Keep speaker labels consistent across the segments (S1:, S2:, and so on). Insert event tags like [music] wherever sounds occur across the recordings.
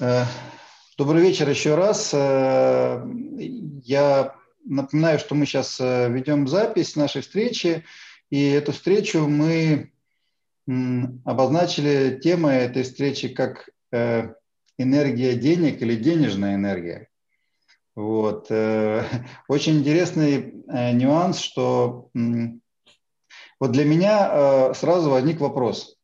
S1: Э, добрый вечер еще раз. Э, я напоминаю, что мы сейчас э, ведем запись нашей встречи, и эту встречу мы обозначили темой этой встречи как энергия денег или денежная энергия. Вот. [laughs] Очень интересный нюанс, что вот для меня сразу возник вопрос.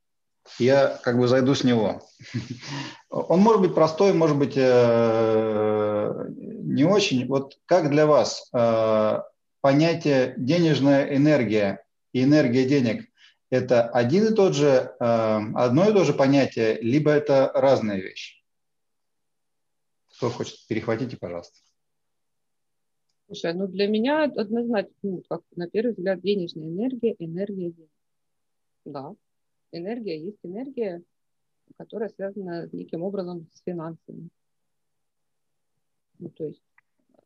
S1: Я как бы зайду с него. [laughs] Он может быть простой, может быть э, не очень. Вот как для вас э, понятие денежная энергия и энергия денег – это один и тот же, э, одно и то же понятие, либо это разные вещи? Кто хочет, перехватите, пожалуйста.
S2: Слушай, ну для меня однозначно, ну, как на первый взгляд, денежная энергия, энергия денег. Да, энергия есть энергия, которая связана неким образом с финансами. Ну, то есть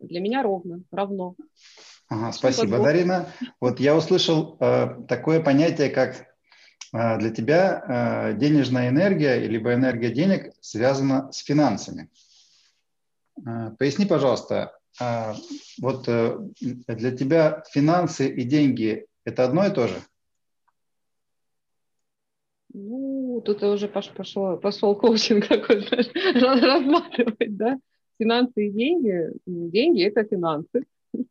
S2: для меня ровно, равно.
S1: Ага, спасибо, Подбор. Дарина. Вот я услышал э, такое понятие, как э, для тебя э, денежная энергия, либо энергия денег связана с финансами. Э, поясни, пожалуйста, э, вот э, для тебя финансы и деньги – это одно и то же?
S2: Ну, тут уже пошел, пошел коучинг какой-то [laughs] разматывать, да. Финансы и деньги. Деньги – это финансы. [laughs]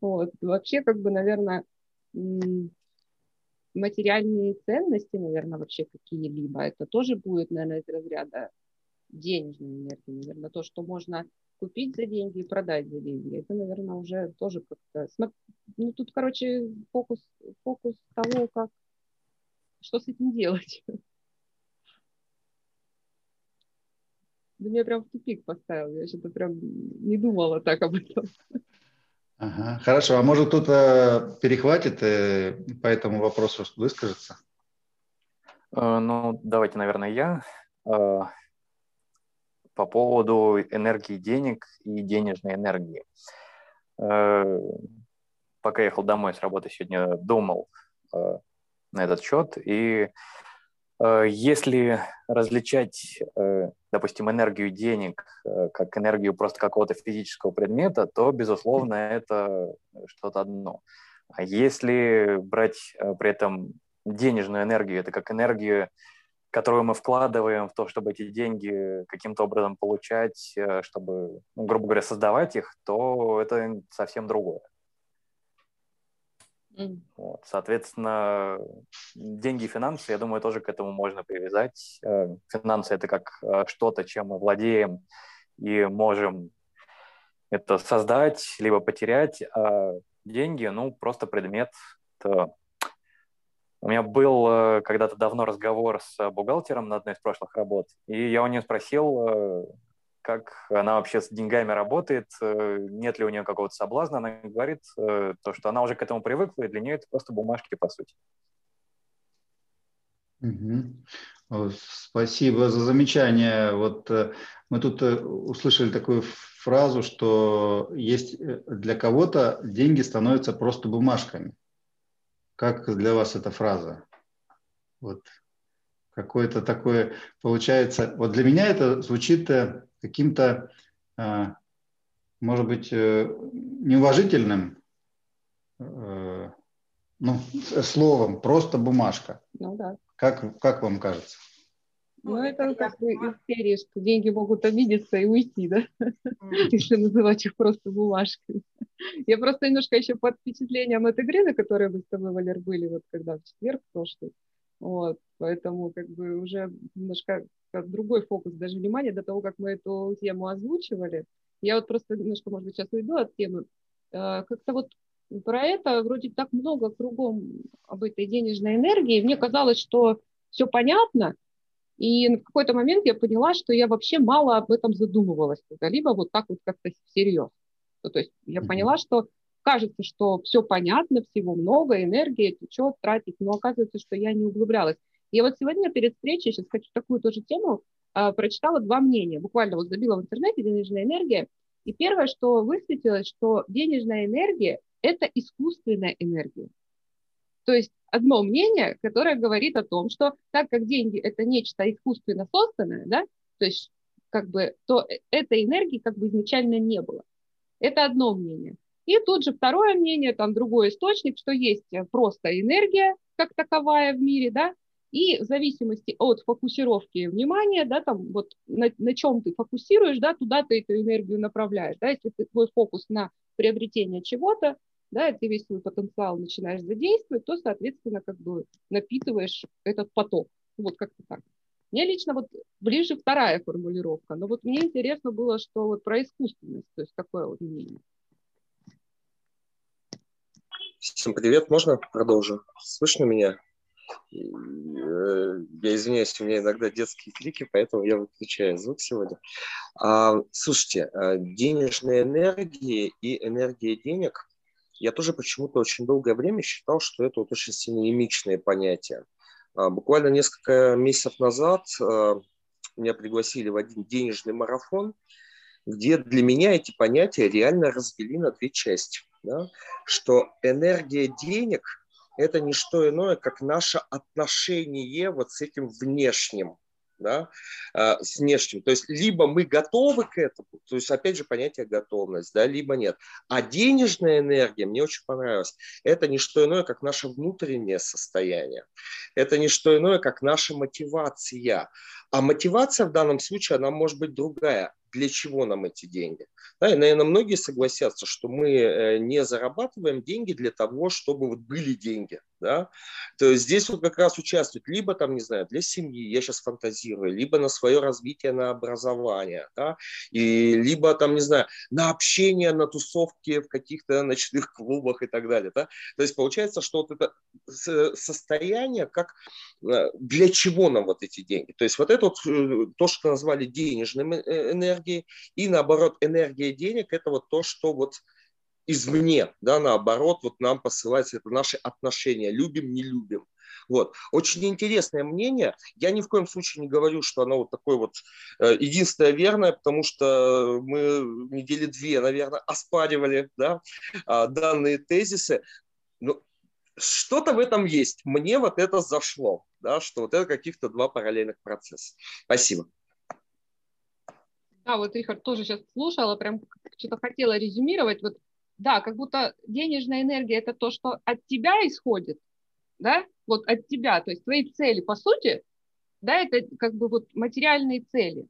S2: Вот. Вообще, как бы, наверное, материальные ценности, наверное, вообще какие-либо, это тоже будет, наверное, из разряда денежной энергии, наверное, то, что можно купить за деньги и продать за деньги. Это, наверное, уже тоже как-то... Ну, тут, короче, фокус, фокус того, как что с этим делать? [laughs] Да меня прям в тупик поставил. Я что-то прям не думала так об этом.
S1: Ага, хорошо. А может кто-то перехватит э, по этому вопросу выскажется?
S3: Э, ну, давайте, наверное, я. Э, по поводу энергии денег и денежной энергии. Пока ехал домой с работы сегодня, думал, на этот счет. И если различать, э, допустим, энергию денег э, как энергию просто какого-то физического предмета, то, безусловно, это что-то одно. А если брать э, при этом денежную энергию, это как энергию, которую мы вкладываем в то, чтобы эти деньги каким-то образом получать, э, чтобы, ну, грубо говоря, создавать их, то это совсем другое. Вот, соответственно, деньги и финансы, я думаю, тоже к этому можно привязать. Э, финансы – это как э, что-то, чем мы владеем и можем это создать, либо потерять, а деньги, ну, просто предмет. Это... У меня был э, когда-то давно разговор с бухгалтером на одной из прошлых работ, и я у нее спросил, как она вообще с деньгами работает, э, нет ли у нее какого-то соблазна. Она говорит, э, то, что она уже к этому привыкла, и для нее это просто бумажки, по сути.
S1: Угу. Спасибо за замечание. Вот э, мы тут услышали такую фразу, что есть для кого-то деньги становятся просто бумажками. Как для вас эта фраза? Вот какое-то такое получается. Вот для меня это звучит каким-то, а, может быть, э, неуважительным э, ну, словом, просто бумажка. Ну да. Как, как вам кажется?
S2: Ну, это как бы из серии, что деньги могут обидеться и уйти, да? [laughs] Если называть их просто бумажкой. Я просто немножко еще под впечатлением этой игры, на которой мы с тобой, Валер, были, вот когда в четверг прошлый. Вот, поэтому как бы уже немножко другой фокус даже внимания до того, как мы эту тему озвучивали. Я вот просто немножко, может быть, сейчас уйду от темы. Э, как-то вот про это вроде так много кругом об этой денежной энергии. Мне казалось, что все понятно, и в какой-то момент я поняла, что я вообще мало об этом задумывалась, либо вот так вот как-то всерьез. Ну, то есть я поняла, что кажется, что все понятно, всего много, энергия течет, тратить, но оказывается, что я не углублялась. Я вот сегодня перед встречей, сейчас хочу такую тоже тему, э, прочитала два мнения. Буквально вот забила в интернете денежная энергия. И первое, что высветилось, что денежная энергия – это искусственная энергия. То есть одно мнение, которое говорит о том, что так как деньги – это нечто искусственно созданное, да, то есть как бы, то этой энергии как бы изначально не было. Это одно мнение. И тут же второе мнение, там другой источник, что есть просто энергия как таковая в мире, да, и в зависимости от фокусировки внимания, да, там вот на, на чем ты фокусируешь, да, туда ты эту энергию направляешь, да, если ты, твой фокус на приобретение чего-то, да, ты весь свой потенциал начинаешь задействовать, то, соответственно, как бы напитываешь этот поток. Вот как-то так. Мне лично вот ближе вторая формулировка, но вот мне интересно было, что вот про искусственность, то есть такое вот мнение.
S4: Всем привет, можно продолжу? Слышно меня? Э, я извиняюсь, у меня иногда детские крики, поэтому я выключаю звук сегодня. А, слушайте, э, денежная энергия и энергия денег, я тоже почему-то очень долгое время считал, что это вот очень синонимичные понятия. А, буквально несколько месяцев назад э, меня пригласили в один денежный марафон, где для меня эти понятия реально развели на две части. Да? Что энергия денег – это не что иное, как наше отношение вот с этим внешним, да, э, с внешним. То есть либо мы готовы к этому, то есть опять же понятие готовность, да, либо нет. А денежная энергия, мне очень понравилось, это не что иное, как наше внутреннее состояние. Это не что иное, как наша мотивация. А мотивация в данном случае, она может быть другая для чего нам эти деньги. Да, и, наверное, многие согласятся, что мы э, не зарабатываем деньги для того, чтобы вот были деньги. Да? То здесь вот как раз участвует либо там, не знаю, для семьи, я сейчас фантазирую, либо на свое развитие, на образование, да? и либо там, не знаю, на общение, на тусовки в каких-то ночных клубах и так далее. Да? То есть получается, что вот это состояние, как э, для чего нам вот эти деньги. То есть вот это вот э, то, что назвали денежной энергией, и наоборот энергия денег, это вот то, что вот извне, да, наоборот, вот нам посылается это наши отношения, любим, не любим. Вот. Очень интересное мнение. Я ни в коем случае не говорю, что оно вот такое вот э, единственное верное, потому что мы недели две, наверное, оспаривали да, а, данные тезисы. Но что-то в этом есть. Мне вот это зашло, да, что вот это каких-то два параллельных процесса. Спасибо.
S2: Да, вот Рихард тоже сейчас слушала, прям что-то хотела резюмировать. Вот да, как будто денежная энергия это то, что от тебя исходит, да, вот от тебя, то есть твои цели, по сути, да, это как бы вот материальные цели.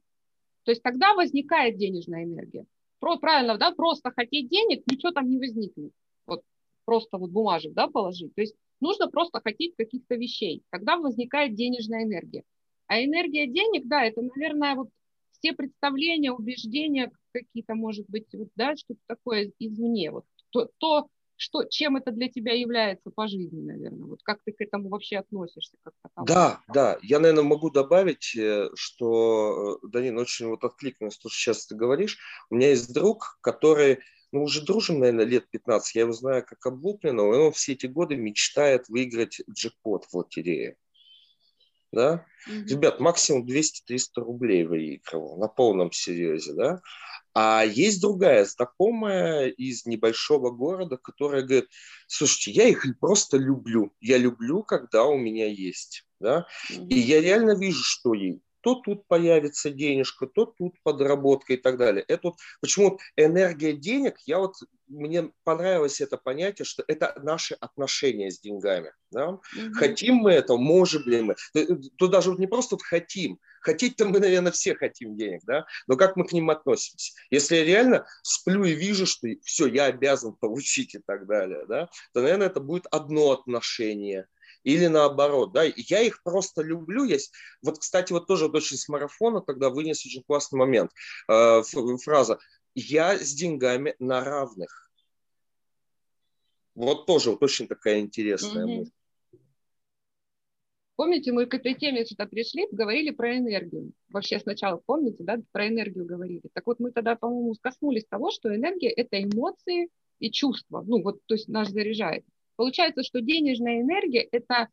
S2: То есть тогда возникает денежная энергия. Про, правильно, да, просто хотеть денег, ничего там не возникнет. Вот просто вот бумажек, да, положить. То есть нужно просто хотеть каких-то вещей. Тогда возникает денежная энергия. А энергия денег, да, это, наверное, вот все представления, убеждения какие-то, может быть, вот, да, что-то такое извне, вот то, то что, чем это для тебя является по жизни, наверное, вот как ты к этому вообще относишься? Как
S4: да, да, я, наверное, могу добавить, э, что, э, Данин, очень вот откликнулось то, что сейчас ты говоришь. У меня есть друг, который ну, уже дружим, наверное, лет 15, я его знаю как облупленного, и он все эти годы мечтает выиграть джекпот в лотерее да, mm-hmm. ребят, максимум 200-300 рублей выигрывал на полном серьезе, да, а есть другая знакомая из небольшого города, которая говорит, слушайте, я их просто люблю, я люблю, когда у меня есть, да, mm-hmm. и я реально вижу, что ей то тут появится денежка, то тут подработка и так далее. Это вот, почему энергия денег, я вот, мне понравилось это понятие, что это наши отношения с деньгами. Да? Угу. Хотим мы это, можем ли мы. Э, тут даже вот не просто вот хотим, хотеть-то мы, наверное, все хотим денег, да, но как мы к ним относимся? Если я реально сплю и вижу, что все, я обязан получить и так далее, да, то, наверное, это будет одно отношение – или наоборот, да, я их просто люблю. Есть, вот, кстати, вот тоже очень с марафона тогда вынес очень классный момент, э, фраза «я с деньгами на равных». Вот тоже вот очень такая интересная mm-hmm. мысль.
S2: Помните, мы к этой теме сюда пришли, говорили про энергию. Вообще сначала, помните, да, про энергию говорили. Так вот мы тогда, по-моему, коснулись того, что энергия – это эмоции и чувства. Ну вот, то есть нас заряжает. Получается, что денежная энергия – это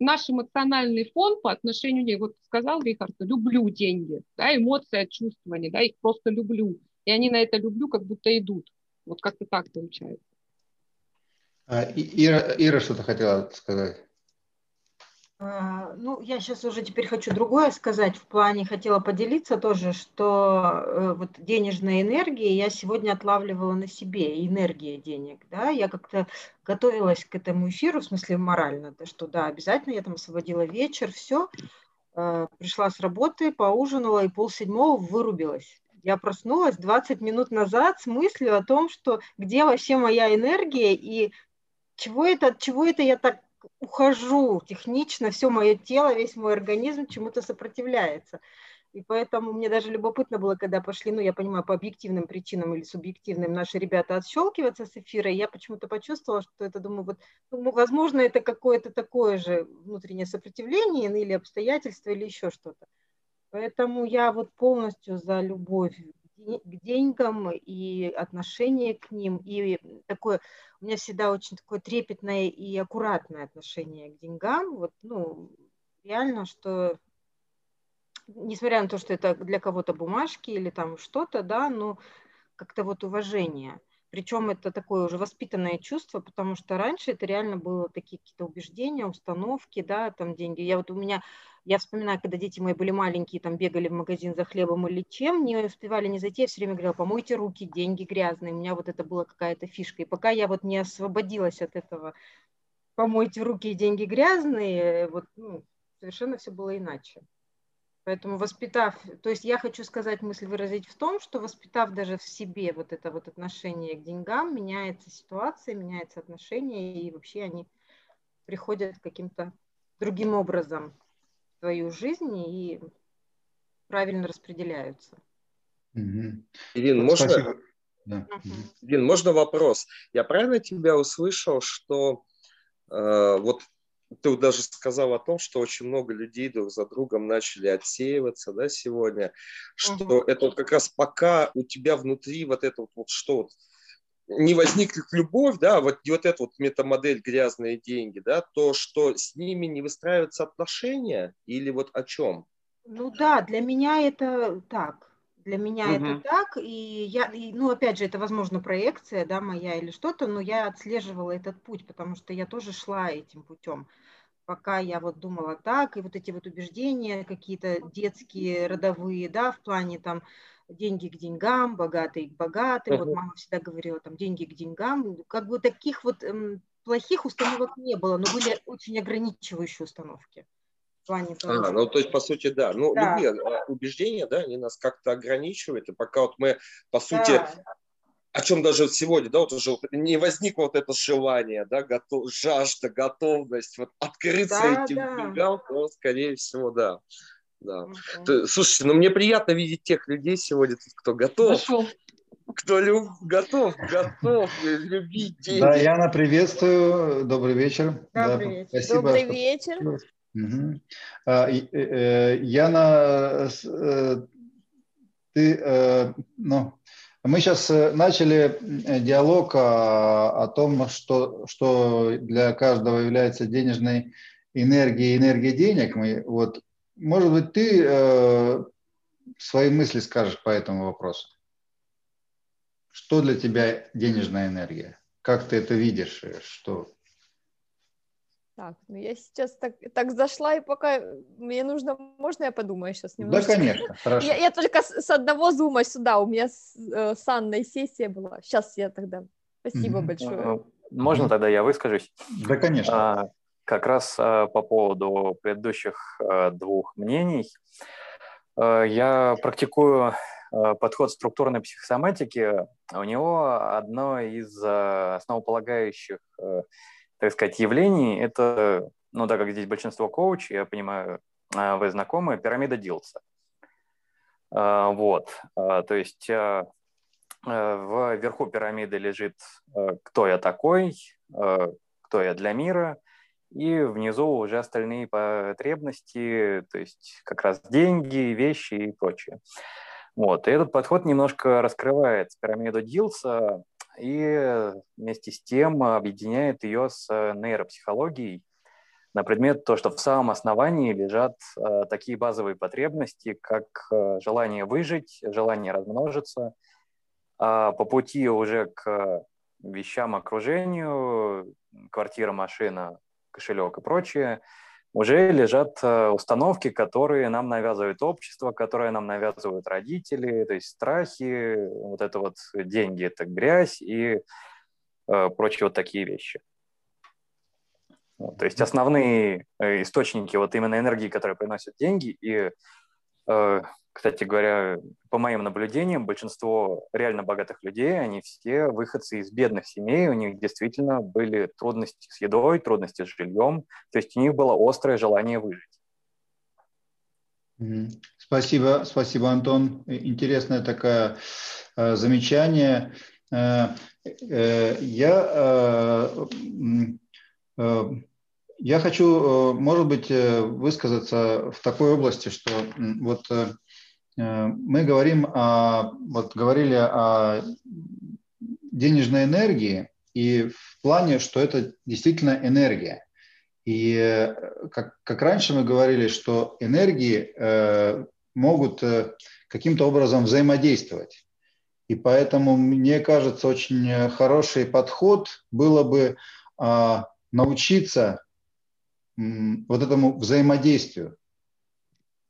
S2: наш эмоциональный фон по отношению к ней. Вот сказал Рихард, люблю деньги, да, эмоция, чувствование, да, их просто люблю. И они на это люблю как будто идут. Вот как-то так получается.
S1: А, Ира, Ира что-то хотела сказать.
S5: А, ну, я сейчас уже теперь хочу другое сказать. В плане хотела поделиться тоже, что э, вот денежная энергия я сегодня отлавливала на себе, энергия денег, да, я как-то готовилась к этому эфиру, в смысле морально, да, что да, обязательно я там освободила вечер, все, э, пришла с работы, поужинала и полседьмого вырубилась. Я проснулась 20 минут назад с мыслью о том, что где вообще моя энергия и чего это, чего это я так ухожу технично, все мое тело, весь мой организм чему-то сопротивляется. И поэтому мне даже любопытно было, когда пошли, ну, я понимаю, по объективным причинам или субъективным наши ребята отщелкиваться с эфира, я почему-то почувствовала, что это, думаю, вот, ну, возможно, это какое-то такое же внутреннее сопротивление или обстоятельство, или еще что-то. Поэтому я вот полностью за любовь к деньгам и отношение к ним. И такое, у меня всегда очень такое трепетное и аккуратное отношение к деньгам. Вот, ну, реально, что несмотря на то, что это для кого-то бумажки или там что-то, да, но как-то вот уважение. Причем это такое уже воспитанное чувство, потому что раньше это реально было такие какие-то убеждения, установки, да, там деньги. Я вот у меня я вспоминаю, когда дети мои были маленькие, там бегали в магазин за хлебом или чем, не успевали не зайти, я все время говорила, помойте руки, деньги грязные. У меня вот это была какая-то фишка. И пока я вот не освободилась от этого, помойте руки, деньги грязные, вот ну, совершенно все было иначе. Поэтому воспитав, то есть я хочу сказать, мысль выразить в том, что воспитав даже в себе вот это вот отношение к деньгам, меняется ситуация, меняется отношение, и вообще они приходят каким-то другим образом свою жизнь и правильно распределяются.
S4: Угу. Ирина, можно? Да. Ирина, можно вопрос? Я правильно тебя услышал, что э, вот ты даже сказал о том, что очень много людей друг за другом начали отсеиваться, да, сегодня, что угу. это вот как раз пока у тебя внутри вот это вот, вот что вот не возникнет любовь, да, вот, вот эта вот метамодель грязные деньги, да, то что с ними не выстраиваются отношения или вот о чем?
S5: Ну да, для меня это так. Для меня угу. это так, и я, и, ну опять же, это возможно проекция, да, моя или что-то, но я отслеживала этот путь, потому что я тоже шла этим путем пока я вот думала так, и вот эти вот убеждения какие-то детские, родовые, да, в плане там деньги к деньгам, богатые к богатым. Uh-huh. Вот мама всегда говорила, там, деньги к деньгам. Как бы таких вот эм, плохих установок не было, но были очень ограничивающие установки.
S4: Плане того, а, ну, то есть, по сути, да. Ну, да. любые а, убеждения, да, они нас как-то ограничивают, и пока вот мы, по сути, да о чем даже сегодня, да, вот уже не возникло вот это желание, да, готов, жажда, готовность вот открыться да, этим да. деньгам, то, скорее всего, да. Да. Угу. Слушайте, ну мне приятно видеть тех людей сегодня, кто готов. Нашел. Кто люб, готов, готов любить деньги.
S1: Да, Яна, приветствую. Добрый вечер.
S5: Добрый
S1: да,
S5: вечер. Спасибо,
S2: Добрый вечер.
S1: Угу. А, э, Яна, э, ты, ну, мы сейчас начали диалог о, о том, что, что для каждого является денежной энергией, энергией денег. Мы вот может быть, ты э, свои мысли скажешь по этому вопросу. Что для тебя денежная энергия? Как ты это видишь? Что?
S2: Так, ну я сейчас так, так зашла, и пока мне нужно, можно я подумаю сейчас немного?
S1: Да, конечно, [laughs] хорошо.
S2: Я, я только с, с одного зума сюда, у меня с, э, с Анной сессия была. Сейчас я тогда, спасибо mm-hmm. большое.
S3: Можно тогда я выскажусь?
S1: Да, конечно. А,
S3: как раз э, по поводу предыдущих э, двух мнений. Э, я практикую подход структурной психосоматики. У него одно из основополагающих, так сказать, явлений – это, ну так как здесь большинство коучей, я понимаю, вы знакомы, пирамида Дилса. Вот, то есть вверху пирамиды лежит «Кто я такой?», «Кто я для мира?», и внизу уже остальные потребности, то есть как раз деньги, вещи и прочее. Вот. И этот подход немножко раскрывает пирамиду Дилса и вместе с тем объединяет ее с нейропсихологией на предмет то, что в самом основании лежат э, такие базовые потребности, как э, желание выжить, желание размножиться, а по пути уже к вещам окружению, квартира, машина, кошелек и прочее, уже лежат э, установки, которые нам навязывает общество, которые нам навязывают родители, то есть страхи, вот это вот деньги – это грязь и э, прочие вот такие вещи. Вот, то есть основные э, источники вот именно энергии, которые приносят деньги, и, кстати говоря, по моим наблюдениям, большинство реально богатых людей, они все выходцы из бедных семей, у них действительно были трудности с едой, трудности с жильем, то есть у них было острое желание выжить.
S1: Спасибо, спасибо, Антон. Интересное такое э, замечание. Э, э, я я хочу, может быть, высказаться в такой области, что вот мы говорим о, вот говорили о денежной энергии и в плане, что это действительно энергия. И как, как раньше мы говорили, что энергии э, могут каким-то образом взаимодействовать. И поэтому, мне кажется, очень хороший подход было бы э, научиться вот этому взаимодействию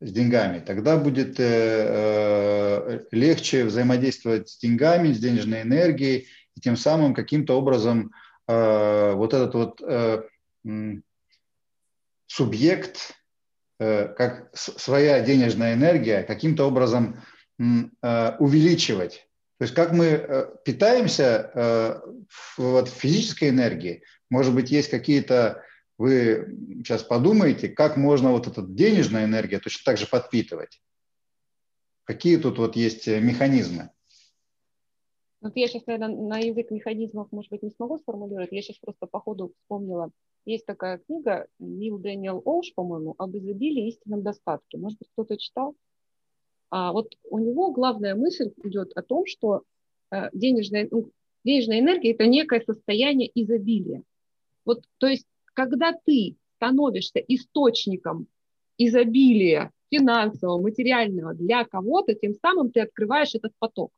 S1: с деньгами, тогда будет э, э, легче взаимодействовать с деньгами, с денежной энергией, и тем самым каким-то образом э, вот этот вот субъект, как своя денежная энергия, каким-то образом увеличивать. То есть как мы питаемся вот, физической энергией, может быть, есть какие-то, вы сейчас подумаете, как можно вот эту денежную энергию точно так же подпитывать? Какие тут вот есть э, механизмы?
S2: Вот я сейчас, наверное, на язык механизмов, может быть, не смогу сформулировать. Я сейчас просто по ходу вспомнила. Есть такая книга Нил Дэниел Олш, по-моему, об изобилии и истинном достатке. Может быть, кто-то читал? А вот у него главная мысль идет о том, что э, денежная, ну, денежная энергия – это некое состояние изобилия. Вот, то есть, когда ты становишься источником изобилия финансового, материального для кого-то, тем самым ты открываешь этот поток.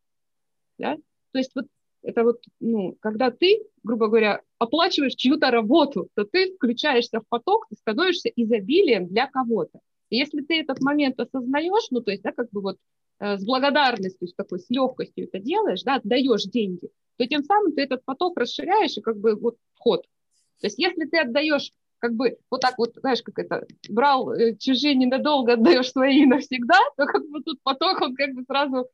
S2: Да? То есть вот это вот, ну, когда ты, грубо говоря, оплачиваешь чью-то работу, то ты включаешься в поток, ты становишься изобилием для кого-то. И если ты этот момент осознаешь, ну, то есть, да, как бы вот э, с благодарностью, с такой, с легкостью это делаешь, да, отдаешь деньги, то тем самым ты этот поток расширяешь, и как бы вот вход – то есть если ты отдаешь как бы вот так вот, знаешь, как это, брал э, чужие ненадолго, отдаешь свои навсегда, то как бы тут поток, он как бы сразу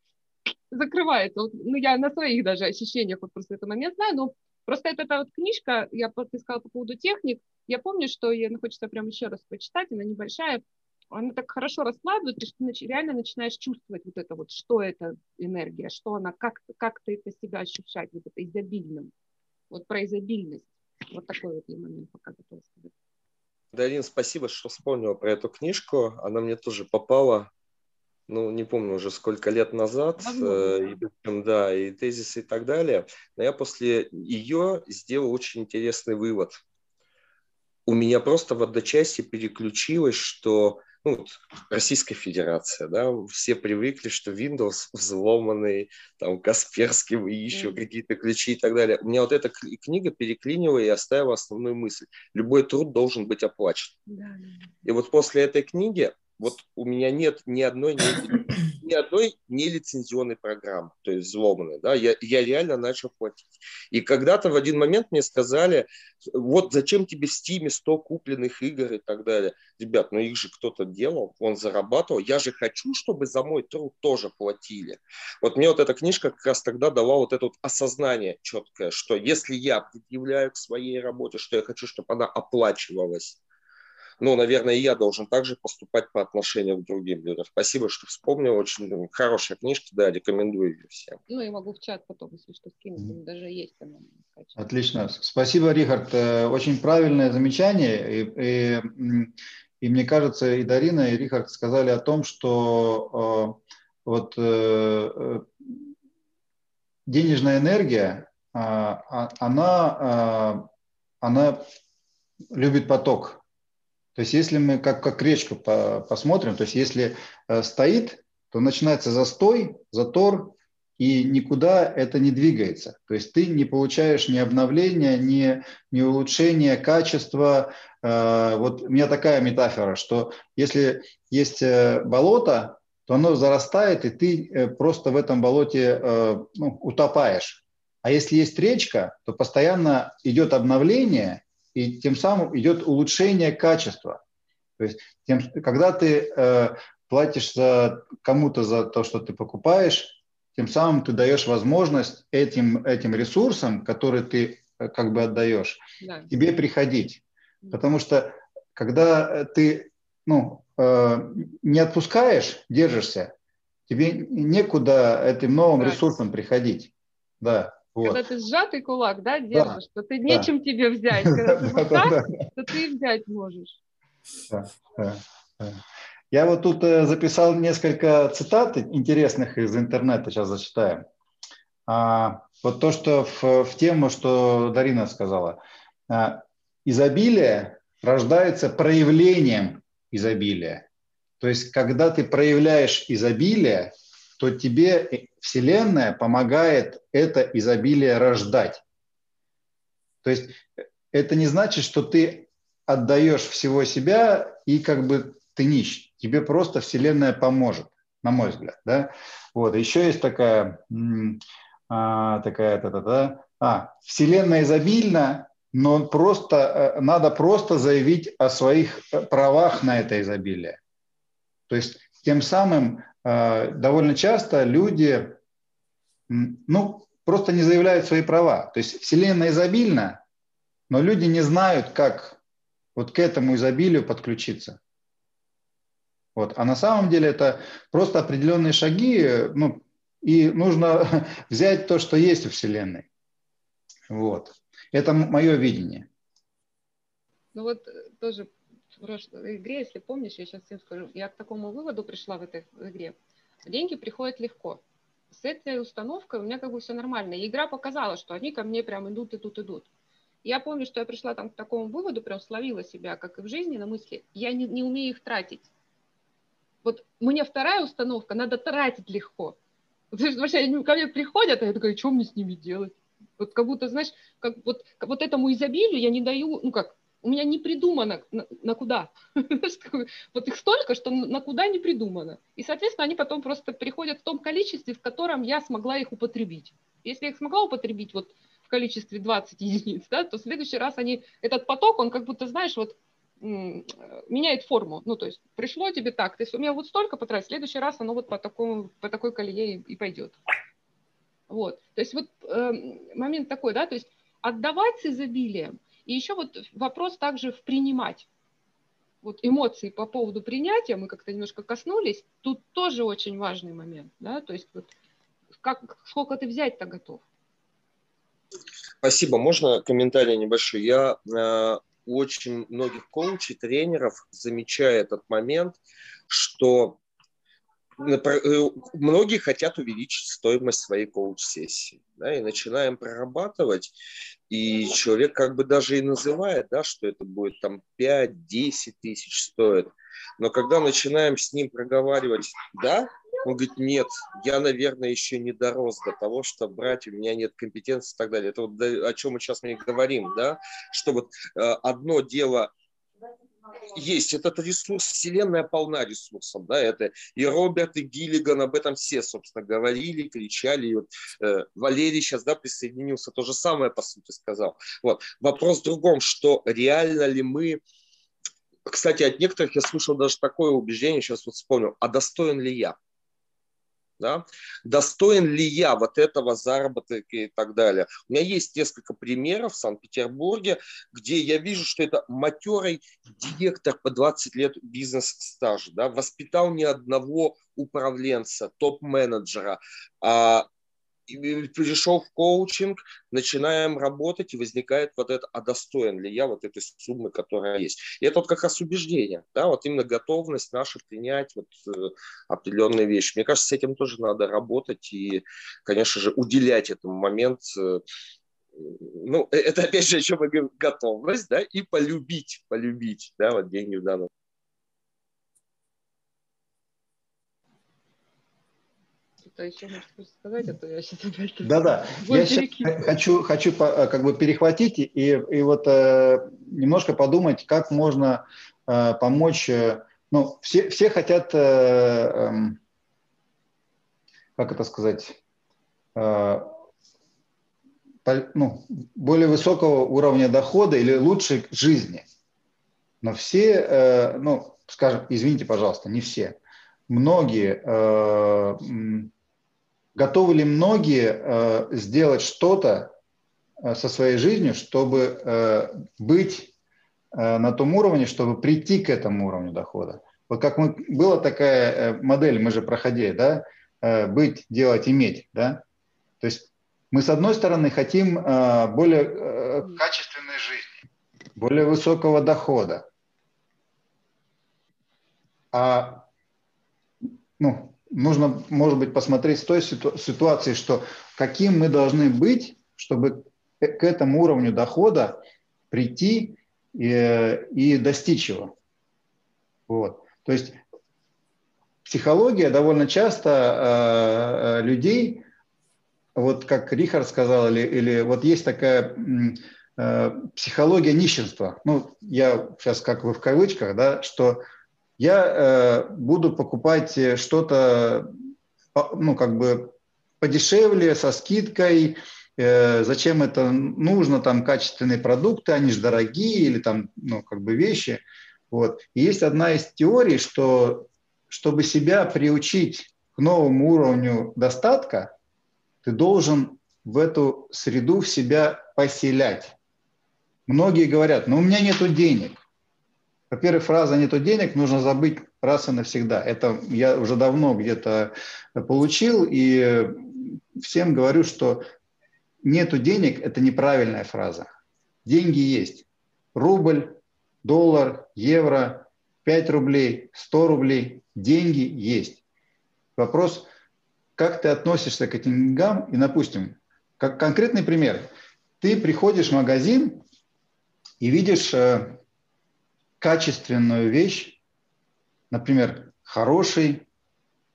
S2: закрывается. Вот, ну, я на своих даже ощущениях вот просто этот момент знаю, но просто это, эта вот книжка, я ты сказала по поводу техник, я помню, что ей ну, хочется прямо еще раз почитать, она небольшая, она так хорошо раскладывает, ты реально начинаешь чувствовать вот это вот, что это энергия, что она, как, как ты это себя ощущать, вот это изобильным, вот про изобильность. Вот такой вот я момент пока готова сказать.
S4: Дарин, спасибо, что вспомнила про эту книжку. Она мне тоже попала, ну, не помню уже сколько лет назад, э, и, да, и тезисы и так далее. Но я после ее сделал очень интересный вывод. У меня просто в одночасье переключилось, что ну, вот, Российская Федерация, да, все привыкли, что Windows взломанный, там, Касперским и еще mm-hmm. какие-то ключи и так далее. У меня вот эта книга переклинила и оставила основную мысль. Любой труд должен быть оплачен. Mm-hmm. И вот после этой книги вот у меня нет ни одной, ни, ни одной нелицензионной программы, то есть взломанной, да, я, я реально начал платить. И когда-то в один момент мне сказали, вот зачем тебе в Стиме 100 купленных игр и так далее. Ребят, ну их же кто-то делал, он зарабатывал, я же хочу, чтобы за мой труд тоже платили. Вот мне вот эта книжка как раз тогда дала вот это вот осознание четкое, что если я предъявляю к своей работе, что я хочу, чтобы она оплачивалась, ну, наверное, и я должен также поступать по отношению к другим людям. Спасибо, что вспомнил. Очень хорошая книжка, да, рекомендую ее всем.
S2: Ну, я могу в чат потом, если что, скинуть. Mm-hmm. Даже есть она.
S1: Отлично. Спасибо, Рихард. Э, очень правильное замечание. И, и, и мне кажется, и Дарина, и Рихард сказали о том, что э, вот э, денежная энергия, а, она, она любит поток. То есть если мы как, как речку по, посмотрим, то есть если э, стоит, то начинается застой, затор, и никуда это не двигается. То есть ты не получаешь ни обновления, ни, ни улучшения качества, э, вот у меня такая метафора, что если есть э, болото, то оно зарастает, и ты э, просто в этом болоте э, ну, утопаешь. А если есть речка, то постоянно идет обновление, и тем самым идет улучшение качества. То есть, тем, когда ты э, платишь за, кому-то за то, что ты покупаешь, тем самым ты даешь возможность этим, этим ресурсам, которые ты э, как бы отдаешь, да. тебе приходить. Потому что когда ты ну, э, не отпускаешь, держишься, тебе некуда этим новым да. ресурсом приходить. Да.
S2: Вот. Когда ты сжатый кулак, да, держишь, да. то ты нечем да. тебе взять. [laughs] Когда ты вот так, то ты взять можешь. Да,
S1: да, да. Я вот тут э, записал несколько цитат интересных из интернета, сейчас зачитаем. А, вот то, что в, в тему, что Дарина сказала. А, изобилие рождается проявлением изобилия. То есть, когда ты проявляешь изобилие, то тебе Вселенная помогает это изобилие рождать. То есть это не значит, что ты отдаешь всего себя и как бы ты нищ тебе просто Вселенная поможет, на мой взгляд. Да? Вот. Еще есть такая, а, такая та -та -та. А, Вселенная изобильна, но просто, э, надо просто заявить о своих э, правах на это изобилие. То есть тем самым э, довольно часто люди ну, просто не заявляют свои права. То есть Вселенная изобильна, но люди не знают, как вот к этому изобилию подключиться. Вот. А на самом деле это просто определенные шаги, ну, и нужно [laughs] взять то, что есть в Вселенной. Вот. Это мое видение.
S2: Ну вот э, тоже в прошлой игре, если помнишь, я сейчас всем скажу, я к такому выводу пришла в этой игре. Деньги приходят легко. С этой установкой у меня как бы все нормально. И игра показала, что они ко мне прям идут, идут, идут. Я помню, что я пришла там к такому выводу, прям словила себя, как и в жизни, на мысли, я не, не умею их тратить. Вот мне вторая установка, надо тратить легко. Вообще, они ко мне приходят, а я такая, что мне с ними делать? Вот как будто, знаешь, как вот, вот этому изобилию я не даю, ну как, у меня не придумано на, на куда. [laughs] вот их столько, что на куда не придумано. И, соответственно, они потом просто приходят в том количестве, в котором я смогла их употребить. Если я их смогла употребить вот в количестве 20 [laughs] единиц, да, то в следующий раз они, этот поток, он как будто, знаешь, вот меняет форму. Ну, то есть пришло тебе так, ты сумел вот столько потратить, в следующий раз оно вот по, такому, по такой колее и, пойдет. Вот. То есть вот э, момент такой, да, то есть отдавать с изобилием. И еще вот вопрос также в принимать. Вот эмоции по поводу принятия, мы как-то немножко коснулись, тут тоже очень важный момент, да, то есть вот как, сколько ты взять-то готов.
S4: Спасибо. Можно комментарий небольшой? Я э, очень многих коучей, тренеров замечаю этот момент, что э, многие хотят увеличить стоимость своей коуч-сессии. Да, и начинаем прорабатывать, и человек как бы даже и называет, да, что это будет там 5-10 тысяч стоит. Но когда начинаем с ним проговаривать, да, он говорит, нет, я, наверное, еще не дорос до того, что брать, у меня нет компетенции и так далее. Это вот о чем мы сейчас мы говорим, да, что вот э, одно дело есть этот ресурс, вселенная полна ресурсом, да, это и Роберт, и Гиллиган об этом все, собственно, говорили, кричали, и вот э, Валерий сейчас, да, присоединился, то же самое, по сути, сказал. Вот. Вопрос в другом, что реально ли мы, кстати, от некоторых я слышал даже такое убеждение, сейчас вот вспомнил, а достоин ли я? Да, достоин ли я вот этого заработка и так далее. У меня есть несколько примеров в Санкт-Петербурге, где я вижу, что это матерый директор по 20 лет бизнес-стажа, да, воспитал ни одного управленца, топ-менеджера, а пришел в коучинг, начинаем работать, и возникает вот это, а достоин ли я вот этой суммы, которая есть. И это вот как раз убеждение, да, вот именно готовность наша принять вот э, определенные вещи. Мне кажется, с этим тоже надо работать и, конечно же, уделять этому момент э, ну, э, это опять же, о чем мы говорим, готовность, да, и полюбить, полюбить, да, вот деньги в данном
S2: что-то еще можешь сказать, а то я сейчас опять...
S1: Да-да, я сейчас хочу, хочу э, как бы перехватить и, и вот э, немножко подумать, как можно э, помочь... Э, ну, все, все хотят, э, э, как это сказать, э, ну, более высокого уровня дохода или лучшей жизни. Но все, ну, скажем, извините, пожалуйста, не все, многие, готовы ли многие э, сделать что-то со своей жизнью, чтобы быть на том уровне, чтобы прийти к этому уровню дохода? Вот как мы, была такая модель, мы же проходили, да, быть, делать, иметь, да? То есть мы, с одной стороны, хотим э, более э, качественной жизни, более высокого дохода. А ну, нужно, может быть, посмотреть с той ситу- ситуации, что каким мы должны быть, чтобы к этому уровню дохода прийти и, и достичь его. Вот. То есть психология довольно часто э, людей вот как Рихард сказал, или, или вот есть такая э, психология нищенства. Ну, я сейчас как вы в кавычках, да, что я э, буду покупать что-то, ну, как бы подешевле, со скидкой, э, зачем это нужно, там, качественные продукты, они же дорогие, или там, ну, как бы вещи. Вот. И есть одна из теорий, что чтобы себя приучить к новому уровню достатка, ты должен в эту среду в себя поселять. Многие говорят, ну у меня нету денег. Во-первых, фраза «нету денег» нужно забыть раз и навсегда. Это я уже давно где-то получил, и всем говорю, что «нету денег» – это неправильная фраза. Деньги есть. Рубль, доллар, евро, 5 рублей, 100 рублей. Деньги есть. Вопрос – как ты относишься к этим деньгам. И, допустим, как конкретный пример. Ты приходишь в магазин и видишь э, качественную вещь, например, хороший,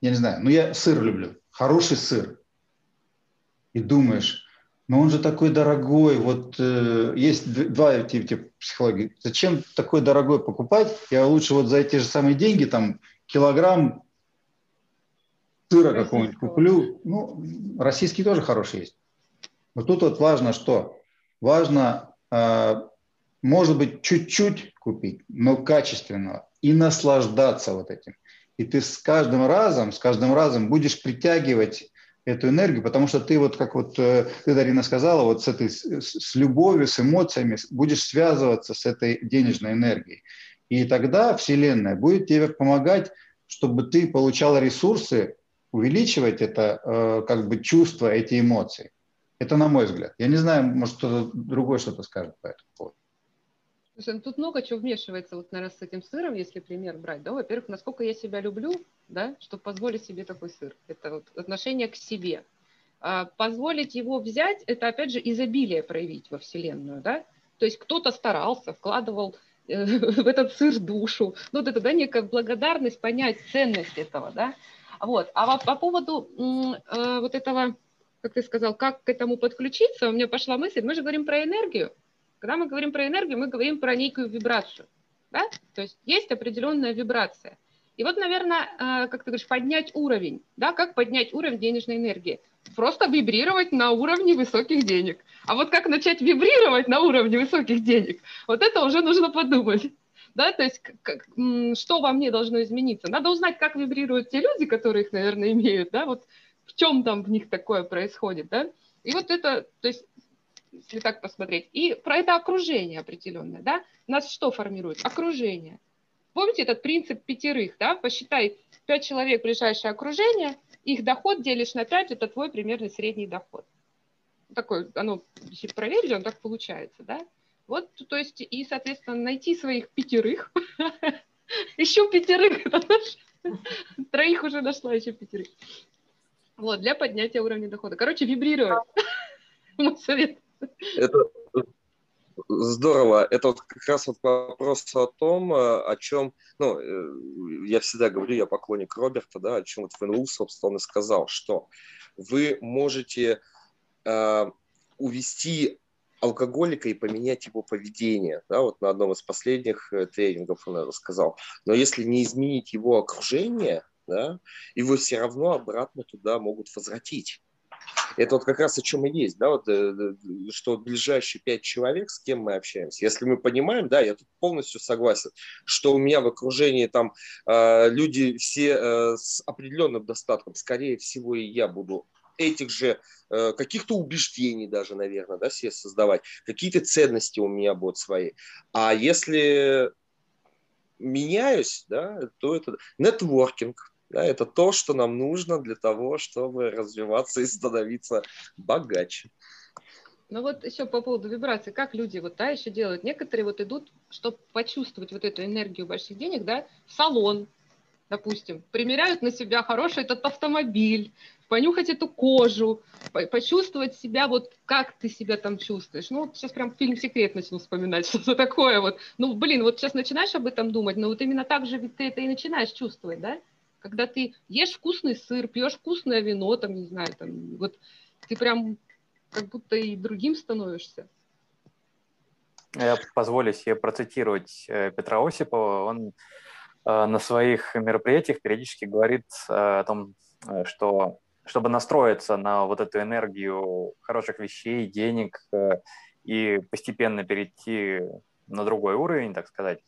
S1: я не знаю, ну я сыр люблю, хороший сыр. И думаешь, но он же такой дорогой, вот э, есть два типа, типа психологии. Зачем такой дорогой покупать? Я лучше вот за эти же самые деньги там килограмм сыра какого-нибудь куплю. Ну, российский тоже хороший есть. Но тут вот важно что? Важно, э, может быть, чуть-чуть купить, но качественного. И наслаждаться вот этим. И ты с каждым разом, с каждым разом будешь притягивать эту энергию, потому что ты вот, как вот э, ты, Дарина, сказала, вот с этой, с любовью, с эмоциями будешь связываться с этой денежной энергией. И тогда Вселенная будет тебе помогать, чтобы ты получал ресурсы увеличивать это э, как бы чувство, эти эмоции. Это на мой взгляд. Я не знаю, может кто-то другой что-то скажет по этому поводу.
S2: Слушай, ну тут много чего вмешивается, вот, наверное, с этим сыром, если пример брать, да, во-первых, насколько я себя люблю, да, чтобы позволить себе такой сыр, это вот отношение к себе. А позволить его взять, это, опять же, изобилие проявить во Вселенную, да, то есть кто-то старался, вкладывал э, [laughs] в этот сыр душу, ну, вот это, да, некая благодарность, понять ценность этого, да, вот. А по поводу э, вот этого, как ты сказал, как к этому подключиться, у меня пошла мысль, мы же говорим про энергию. Когда мы говорим про энергию, мы говорим про некую вибрацию. Да? То есть есть определенная вибрация. И вот, наверное, э, как ты говоришь, поднять уровень. Да? Как поднять уровень денежной энергии? Просто вибрировать на уровне высоких денег. А вот как начать вибрировать на уровне высоких денег, вот это уже нужно подумать да, то есть как, что во мне должно измениться. Надо узнать, как вибрируют те люди, которые их, наверное, имеют, да, вот в чем там в них такое происходит, да. И вот это, то есть если так посмотреть, и про это окружение определенное, да, нас что формирует? Окружение. Помните этот принцип пятерых, да, посчитай пять человек ближайшее окружение, их доход делишь на пять, это твой примерный средний доход. Такой, оно, если проверить, он так получается, да. Вот, то есть, и, соответственно, найти своих пятерых, [laughs] еще пятерых, троих уже нашла, еще пятерых. Вот, для поднятия уровня дохода. Короче, вибрировать. [laughs] Мой совет.
S4: Это Здорово. Это вот как раз вот вопрос о том, э, о чем, ну, э, я всегда говорю, я поклонник Роберта, да, о чем вот в НЛУ, собственно, сказал, что вы можете э, увести алкоголика и поменять его поведение. Да, вот на одном из последних э, тренингов он это сказал. Но если не изменить его окружение, да, его все равно обратно туда могут возвратить. Это вот как раз о чем и есть, да, вот, э, что ближайшие пять человек, с кем мы общаемся, если мы понимаем, да, я тут полностью согласен, что у меня в окружении там э, люди все э, с определенным достатком, скорее всего, и я буду этих же э, каких-то убеждений даже, наверное, да, себе создавать, какие-то ценности у меня будут свои. А если меняюсь, да, то это нетворкинг, да, это то, что нам нужно для того, чтобы развиваться и становиться богаче.
S2: Ну вот еще по поводу вибрации, как люди вот, да, еще делают? Некоторые вот идут, чтобы почувствовать вот эту энергию больших денег, да, в салон, допустим, примеряют на себя хороший этот автомобиль, понюхать эту кожу, почувствовать себя, вот как ты себя там чувствуешь. Ну, вот сейчас прям фильм «Секрет» начну вспоминать, [laughs] что-то такое вот. Ну, блин, вот сейчас начинаешь об этом думать, но вот именно так же ведь ты это и начинаешь чувствовать, да? Когда ты ешь вкусный сыр, пьешь вкусное вино, там, не знаю, там, вот ты прям как будто и другим становишься.
S3: Я позволю себе процитировать э, Петра Осипова. Он э, на своих мероприятиях периодически говорит э, о том, что чтобы настроиться на вот эту энергию хороших вещей, денег и постепенно перейти на другой уровень, так сказать,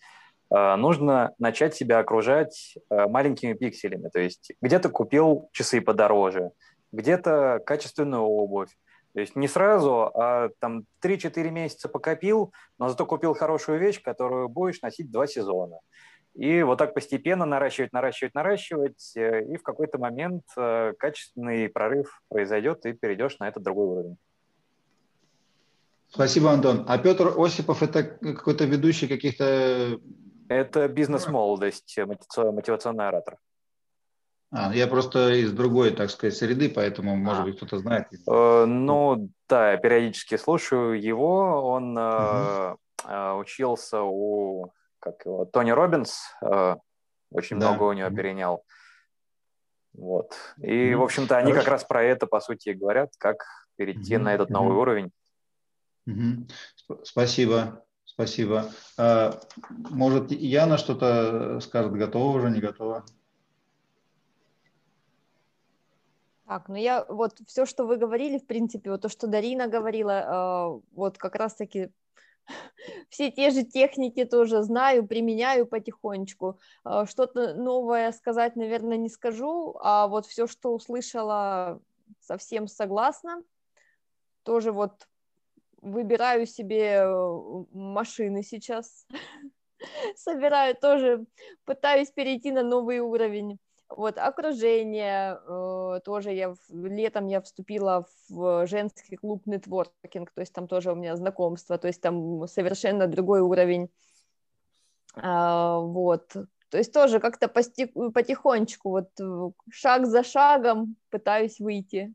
S3: нужно начать себя окружать э, маленькими пикселями. То есть где-то купил часы подороже, где-то качественную обувь. То есть не сразу, а там 3-4 месяца покопил, но зато купил хорошую вещь, которую будешь носить два сезона. И вот так постепенно наращивать, наращивать, наращивать, э, и в какой-то момент качественный прорыв произойдет, и перейдешь на этот другой уровень.
S1: Спасибо, Антон. А Петр Осипов – это какой-то ведущий каких-то
S3: это бизнес-молодость, мотивационный оратор.
S1: А, я просто из другой, так сказать, среды, поэтому, может а. быть, кто-то знает.
S3: Э, ну, да, я периодически слушаю его. Он угу. э, учился у как его, Тони Робинс. Э, очень да. много у него перенял. Вот. И, в общем-то, они Хорошо. как раз про это, по сути, говорят, как перейти угу. на этот новый угу. уровень.
S1: Угу. Спасибо. Спасибо. А, может, Яна что-то скажет, готова уже, не готова?
S6: Так, ну я вот все, что вы говорили, в принципе, вот то, что Дарина говорила, а, вот как раз-таки [laughs] все те же техники тоже знаю, применяю потихонечку. А, что-то новое сказать, наверное, не скажу, а вот все, что услышала, совсем согласна. Тоже вот выбираю себе э, машины сейчас, [laughs] собираю тоже, пытаюсь перейти на новый уровень. Вот, окружение, э, тоже я, летом я вступила в женский клуб нетворкинг, то есть там тоже у меня знакомство, то есть там совершенно другой уровень. А, вот, то есть тоже как-то потихонечку, вот шаг за шагом пытаюсь выйти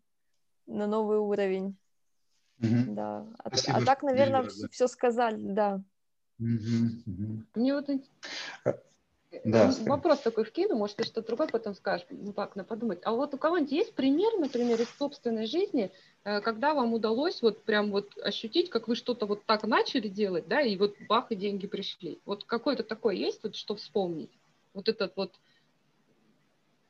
S6: на новый уровень. Угу. Да. А, а так, наверное, Спасибо, все сказали, да.
S2: Угу, Мне вот э, да, вопрос такой вкину, может, ты что-то другое потом скажешь, ну так, на подумать. А вот у кого-нибудь есть пример, например, из собственной жизни, э, когда вам удалось вот прям вот ощутить, как вы что-то вот так начали делать, да, и вот бах, и деньги пришли. Вот какой-то такой есть, вот что вспомнить? Вот этот вот,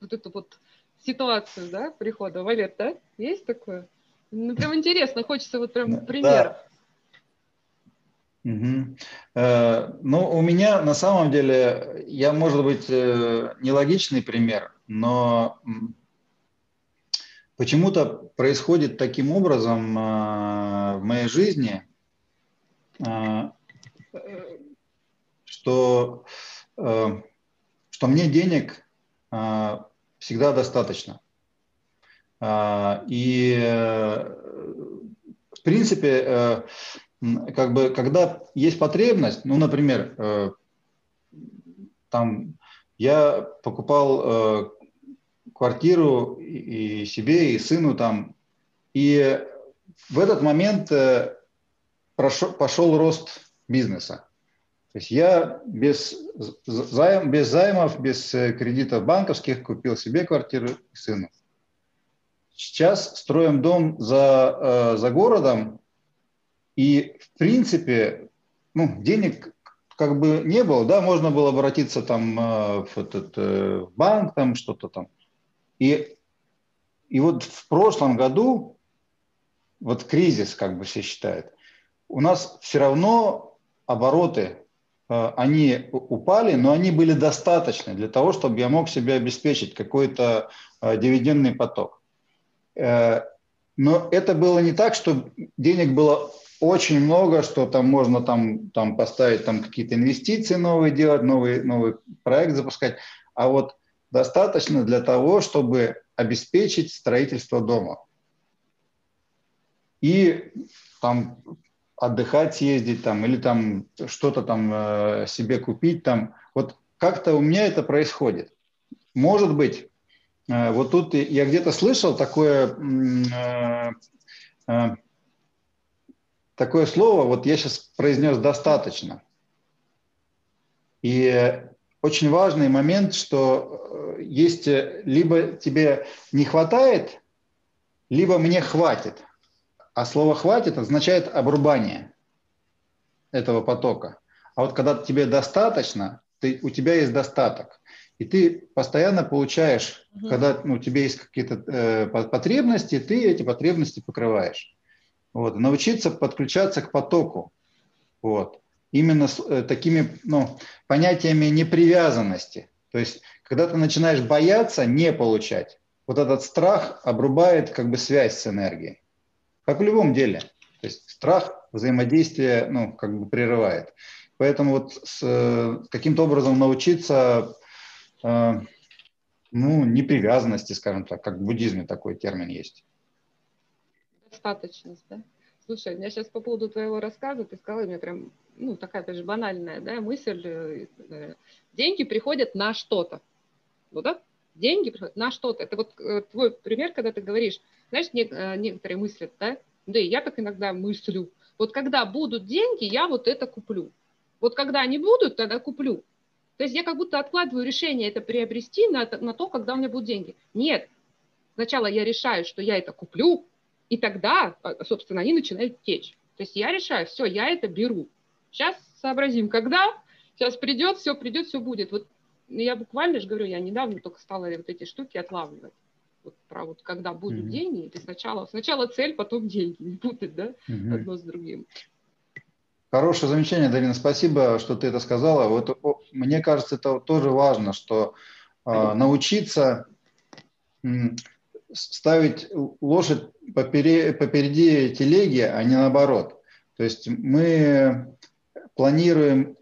S2: вот эту вот ситуацию, да, прихода. Валет, да? Есть такое? Ну, прям интересно, хочется вот прям пример.
S1: Да. Угу. Э, ну, у меня на самом деле, я, может быть, э, нелогичный пример, но почему-то происходит таким образом э, в моей жизни, э, что, э, что мне денег э, всегда достаточно. А, и э, в принципе, э, как бы, когда есть потребность, ну, например, э, там я покупал квартиру и себе, и сыну там, и в этот момент прошел, пошел рост бизнеса. То есть я без, займ, без займов, без кредитов банковских купил себе квартиру и сыну. Сейчас строим дом за, э, за городом, и в принципе ну, денег как бы не было, да, можно было обратиться там э, в, этот, в банк, там что-то там. И, и вот в прошлом году, вот кризис, как бы все считают, у нас все равно обороты Э, они упали, но они были достаточны для того, чтобы я мог себе обеспечить какой-то э, дивидендный поток. Э, но это было не так, что денег было очень много, что там можно там, там поставить там какие-то инвестиции новые делать, новый, новый проект запускать, а вот достаточно для того, чтобы обеспечить строительство дома. И там отдыхать съездить там или там что-то там э, себе купить там. Вот как-то у меня это происходит. Может быть, вот тут я где-то слышал такое, э, э, такое слово, вот я сейчас произнес достаточно. И очень важный момент, что э, есть э, либо тебе не хватает, либо мне хватит. А слово «хватит» означает обрубание этого потока. А вот когда тебе достаточно, ты, у тебя есть достаток, и ты постоянно получаешь, угу. когда ну, у тебя есть какие-то э, потребности, ты эти потребности покрываешь. Вот. Научиться подключаться к потоку. Вот. Именно с э, такими ну, понятиями непривязанности. То есть, когда ты начинаешь бояться не получать, вот этот страх обрубает как бы связь с энергией. Как в любом деле. То есть страх взаимодействие ну, как бы прерывает. Поэтому вот с, каким-то образом научиться э, ну, непривязанности, скажем так, как в буддизме такой термин есть.
S2: Достаточность, да? Слушай, у меня сейчас по поводу твоего рассказа, ты сказала, меня прям, ну, такая даже банальная, да, мысль, э, деньги приходят на что-то. Вот, да? Деньги приходят на что-то. Это вот э, твой пример, когда ты говоришь, знаешь, не, э, некоторые мыслят, да, да и я так иногда мыслю, вот когда будут деньги, я вот это куплю. Вот когда они будут, тогда куплю. То есть я как будто откладываю решение это приобрести на, на то, когда у меня будут деньги. Нет. Сначала я решаю, что я это куплю, и тогда, а, собственно, они начинают течь. То есть я решаю, все, я это беру. Сейчас сообразим, когда, сейчас придет, все придет, все будет. Вот я буквально же говорю, я недавно только стала вот эти штуки отлавливать вот про вот когда будут mm-hmm. деньги, ты сначала, сначала цель, потом деньги, не путать, да, mm-hmm. одно с другим.
S1: Хорошее замечание, Дарина, спасибо, что ты это сказала. Вот, мне кажется, это тоже важно, что э, научиться э, ставить лошадь попере, попереди телеги, а не наоборот. То есть мы планируем,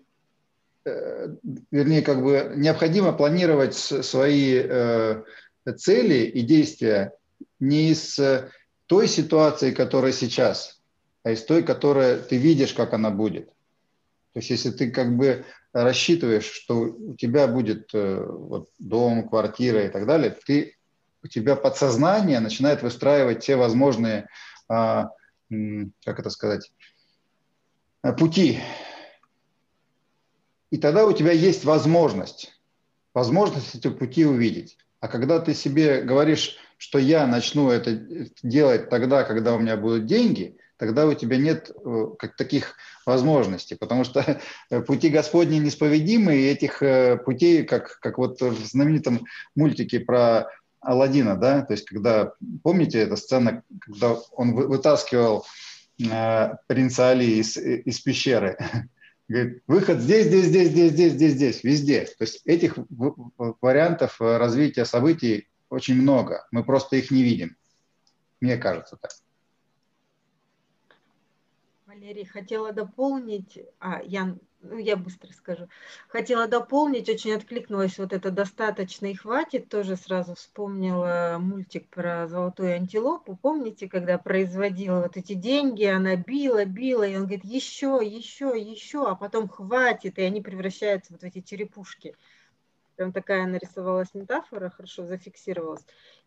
S1: э, вернее, как бы необходимо планировать свои э, цели и действия не из э, той ситуации, которая сейчас, а из той, которая ты видишь, как она будет. То есть если ты как бы рассчитываешь, что у тебя будет э, вот, дом, квартира и так далее, ты, у тебя подсознание начинает выстраивать те возможные, а, как это сказать, э, пути. И тогда у тебя есть возможность, возможность эти пути увидеть. А когда ты себе говоришь, что я начну это делать тогда, когда у меня будут деньги, тогда у тебя нет э, как таких возможностей, потому что пути Господни несповедимы, и этих э, путей, как, как вот в знаменитом мультике про Алладина, да, то есть когда, помните эта сцена, когда он вытаскивал э, принца Али из, из пещеры, [laughs] Говорит, выход здесь, здесь, здесь, здесь, здесь, здесь, здесь, везде. То есть этих вариантов э, развития событий очень много. Мы просто их не видим. Мне кажется так.
S5: Валерий, хотела дополнить, а, Ян, ну, я быстро скажу. Хотела дополнить, очень откликнулась вот это «достаточно и хватит». Тоже сразу вспомнила мультик про золотую антилопу. Помните, когда производила вот эти деньги, она била, била, и он говорит «еще, еще, еще», а потом «хватит», и они превращаются вот в эти черепушки. Прям такая нарисовалась метафора, хорошо зафиксировалась.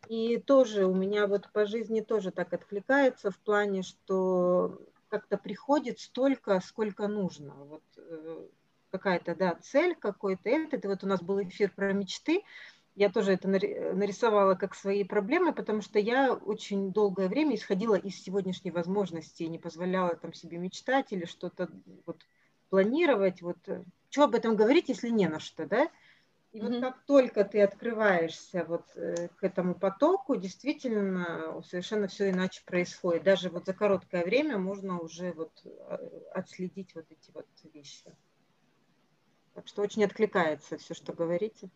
S5: И тоже у меня вот по жизни тоже так откликается в плане, что как-то приходит столько, сколько нужно. Вот э, какая-то, да, цель какой-то. Это, вот у нас был эфир про мечты. Я тоже это нарисовала как свои проблемы, потому что я очень долгое время исходила из сегодняшней возможности и не позволяла там себе мечтать или что-то вот планировать. Вот э, что об этом говорить, если не на что, да? И вот как только ты открываешься вот э, к этому потоку, действительно совершенно все иначе происходит. Даже вот за короткое время можно уже вот э, отследить вот эти вот вещи. Так что очень откликается все, что говорите.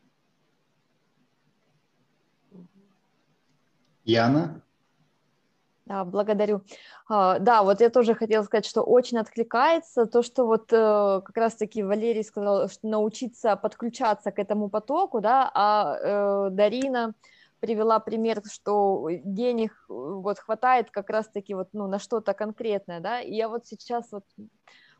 S1: Яна?
S6: Да, благодарю. А, да, вот я тоже хотела сказать, что очень откликается то, что вот э, как раз-таки Валерий сказал, что научиться подключаться к этому потоку, да, а э, Дарина привела пример, что денег э, вот хватает как раз-таки вот ну, на что-то конкретное, да, и я вот сейчас вот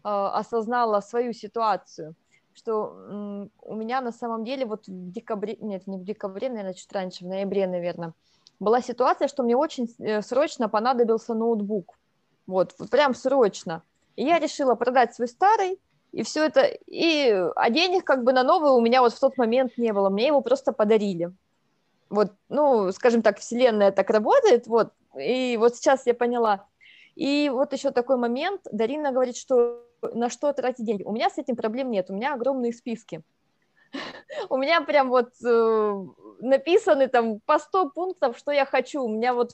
S6: осознала свою ситуацию, что у меня на самом деле вот в декабре, нет, не в декабре, наверное, чуть раньше, в ноябре, наверное, была ситуация, что мне очень э, срочно понадобился ноутбук. Вот, прям срочно. И я решила продать свой старый, и все это, и, а денег как бы на новый у меня вот в тот момент не было, мне его просто подарили. Вот, ну, скажем так, вселенная так работает, вот, и вот сейчас я поняла. И вот еще такой момент, Дарина говорит, что на что тратить деньги. У меня с этим проблем нет, у меня огромные списки. [laughs] У меня прям вот э, написаны там по 100 пунктов, что я хочу. У меня вот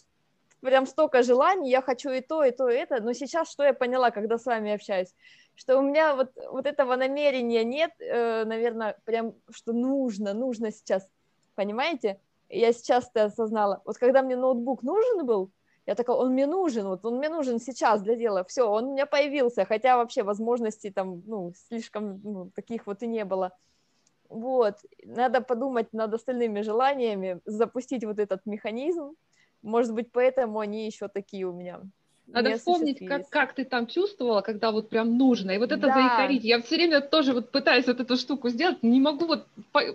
S6: прям столько желаний, я хочу и то, и то, и это. Но сейчас что я поняла, когда с вами общаюсь? Что у меня вот, вот этого намерения нет, э, наверное, прям, что нужно, нужно сейчас. Понимаете? Я сейчас это осознала. Вот когда мне ноутбук нужен был, я такая, он мне нужен, вот он мне нужен сейчас для дела, все, он у меня появился, хотя вообще возможностей там, ну, слишком ну, таких вот и не было. Вот, надо подумать над остальными желаниями, запустить вот этот механизм. Может быть, поэтому они еще такие у меня.
S2: Надо вспомнить, как, как ты там чувствовала, когда вот прям нужно. И вот это да. заикарить. Я все время тоже вот пытаюсь вот эту штуку сделать, не могу вот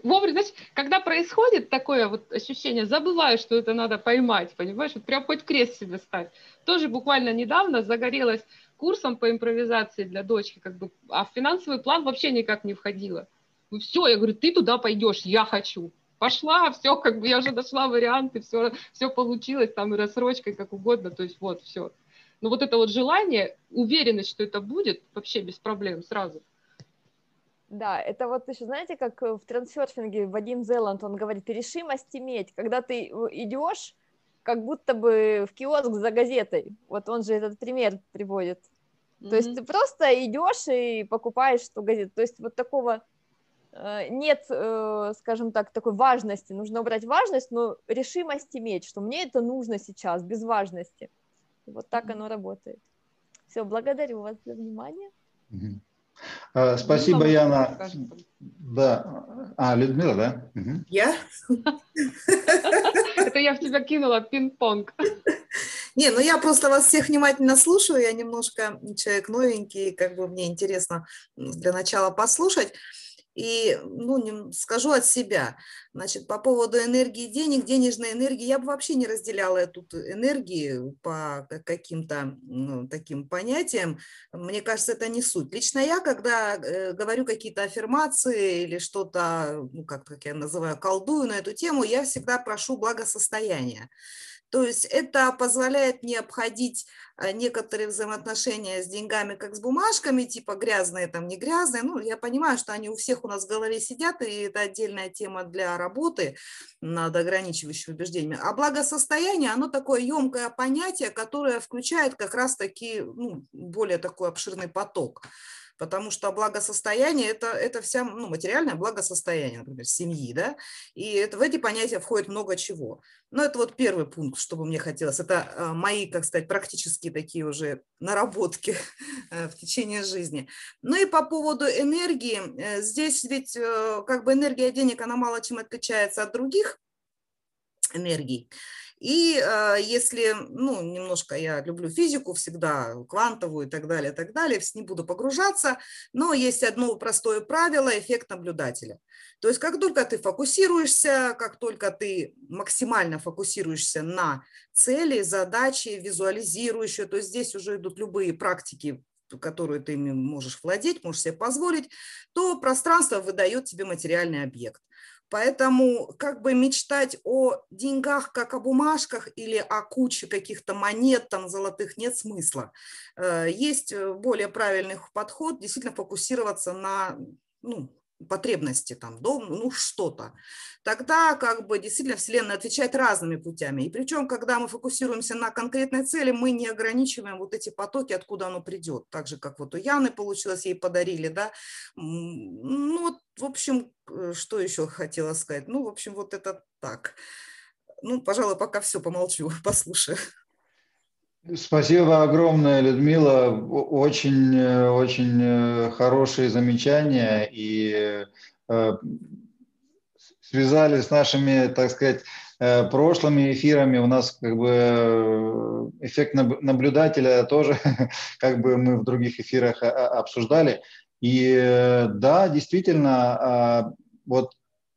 S2: вовремя, знаешь, когда происходит такое вот ощущение, забываю, что это надо поймать, понимаешь? Вот прям хоть крест себе ставь. Тоже буквально недавно загорелась курсом по импровизации для дочки, как бы, а в финансовый план вообще никак не входила. Ну все, я говорю, ты туда пойдешь, я хочу. Пошла, все, как бы я уже дошла варианты, все, все получилось, там и рассрочкой, как угодно, то есть вот, все. Но вот это вот желание, уверенность, что это будет, вообще без проблем сразу.
S6: Да, это вот еще, знаете, как в трансерфинге Вадим Зеланд, он говорит, решимость иметь, когда ты идешь, как будто бы в киоск за газетой. Вот он же этот пример приводит. Mm-hmm. То есть ты просто идешь и покупаешь эту газету. То есть вот такого Э, нет, э, скажем так, такой важности, нужно убрать важность, но решимость иметь, что мне это нужно сейчас, без важности. Вот так оно работает. Все, благодарю вас за внимание.
S1: А, спасибо, ну, Яна. Да. А, Людмила, да?
S7: Угу. Я? [laughs]
S2: Это я в тебя кинула пинг-понг. [laughs]
S7: Не, ну я просто вас всех внимательно слушаю, я немножко человек новенький, как бы мне интересно для начала послушать. И, ну, скажу от себя, значит, по поводу энергии денег, денежной энергии, я бы вообще не разделяла эту энергию по каким-то ну, таким понятиям. Мне кажется, это не суть. Лично я, когда э, говорю какие-то аффирмации или что-то, ну, как, как я называю, колдую на эту тему, я всегда прошу благосостояния. То есть это позволяет мне обходить э, некоторые взаимоотношения с деньгами, как с бумажками, типа грязные, там не грязные. Ну, я понимаю, что они у всех у нас в голове сидят, и это отдельная тема для работы над ограничивающими убеждениями. А благосостояние, оно такое емкое понятие, которое включает как раз-таки ну, более такой обширный поток потому что благосостояние это, это вся, ну, материальное благосостояние, например, семьи, да, и это, в эти понятия входит много чего. Но это вот первый пункт, что бы мне хотелось, это а, мои, как сказать, практические такие уже наработки [laughs] э, в течение жизни. Ну и по поводу энергии, э, здесь ведь э, как бы энергия денег, она мало чем отличается от других энергий. И э, если, ну, немножко я люблю физику всегда, квантовую и так далее, и так далее, не буду погружаться, но есть одно простое правило – эффект наблюдателя. То есть как только ты фокусируешься, как только ты максимально фокусируешься на цели, задачи, визуализируешь, то есть здесь уже идут любые практики которую ты можешь владеть, можешь себе позволить, то пространство выдает тебе материальный объект. Поэтому как бы мечтать о деньгах, как о бумажках или о куче каких-то монет там золотых нет смысла. Э, есть э, более правильный подход, действительно фокусироваться на ну, потребности, там, дом, ну, что-то, тогда как бы действительно Вселенная отвечает разными путями. И причем, когда мы фокусируемся на конкретной цели, мы не ограничиваем вот эти потоки, откуда оно придет. Так же, как вот у Яны получилось, ей подарили, да. Ну, вот, в общем, э, что еще хотела сказать? Ну, в общем, вот это так. Ну, пожалуй, пока все, помолчу, [laughs] послушаю.
S1: Спасибо огромное, Людмила. Очень, очень э, хорошие замечания и э, связали с нашими, так сказать, э, прошлыми эфирами. У нас как бы эффект наблюдателя тоже, [laughs] как бы мы в других эфирах обсуждали. И да, действительно, а, вот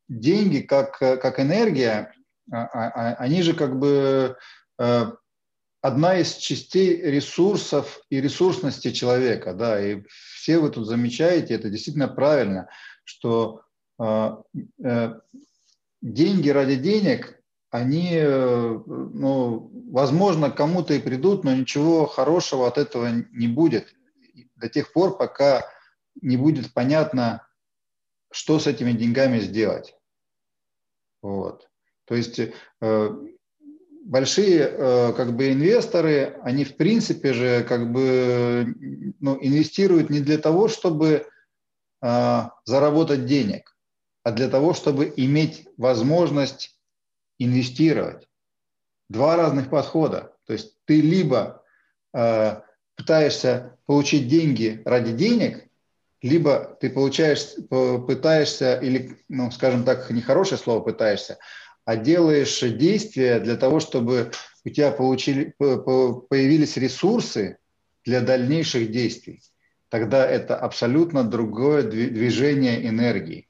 S1: деньги как, как энергия, а, а, они же как бы одна из частей ресурсов и ресурсности человека, да, и все вы тут замечаете, это действительно правильно, что э, э, деньги ради денег, они, э, ну, возможно, кому-то и придут, но ничего хорошего от этого не будет до тех пор, пока не будет понятно, что с этими деньгами сделать. Вот. То есть э, большие э, как бы инвесторы, они в принципе же как бы ну, инвестируют не для того, чтобы э, заработать денег, а для того, чтобы иметь возможность инвестировать. Два разных подхода. То есть ты либо э, пытаешься получить деньги ради денег, либо ты получаешь, пытаешься, или, ну, скажем так, нехорошее слово пытаешься, а делаешь действия для того, чтобы у тебя получили, появились ресурсы для дальнейших действий. Тогда это абсолютно другое движение энергии.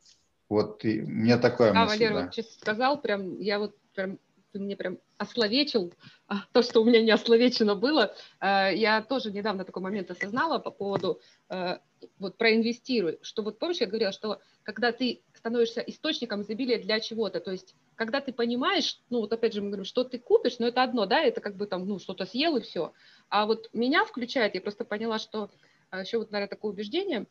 S1: Вот и у меня такое
S2: да, мысль. Валера, да. вот сейчас сказал, прям, я вот прям, ты мне прям ословечил а, то, что у меня не ословечено было. А, я тоже недавно такой момент осознала по поводу а, вот проинвестируй, что вот помнишь, я говорила, что когда ты становишься источником изобилия для чего-то, то есть когда ты понимаешь, ну вот опять же мы говорим, что ты купишь, но это одно, да, это как бы там, ну что-то съел и все. А вот меня включает, я просто поняла, что а, еще вот, наверное, такое убеждение,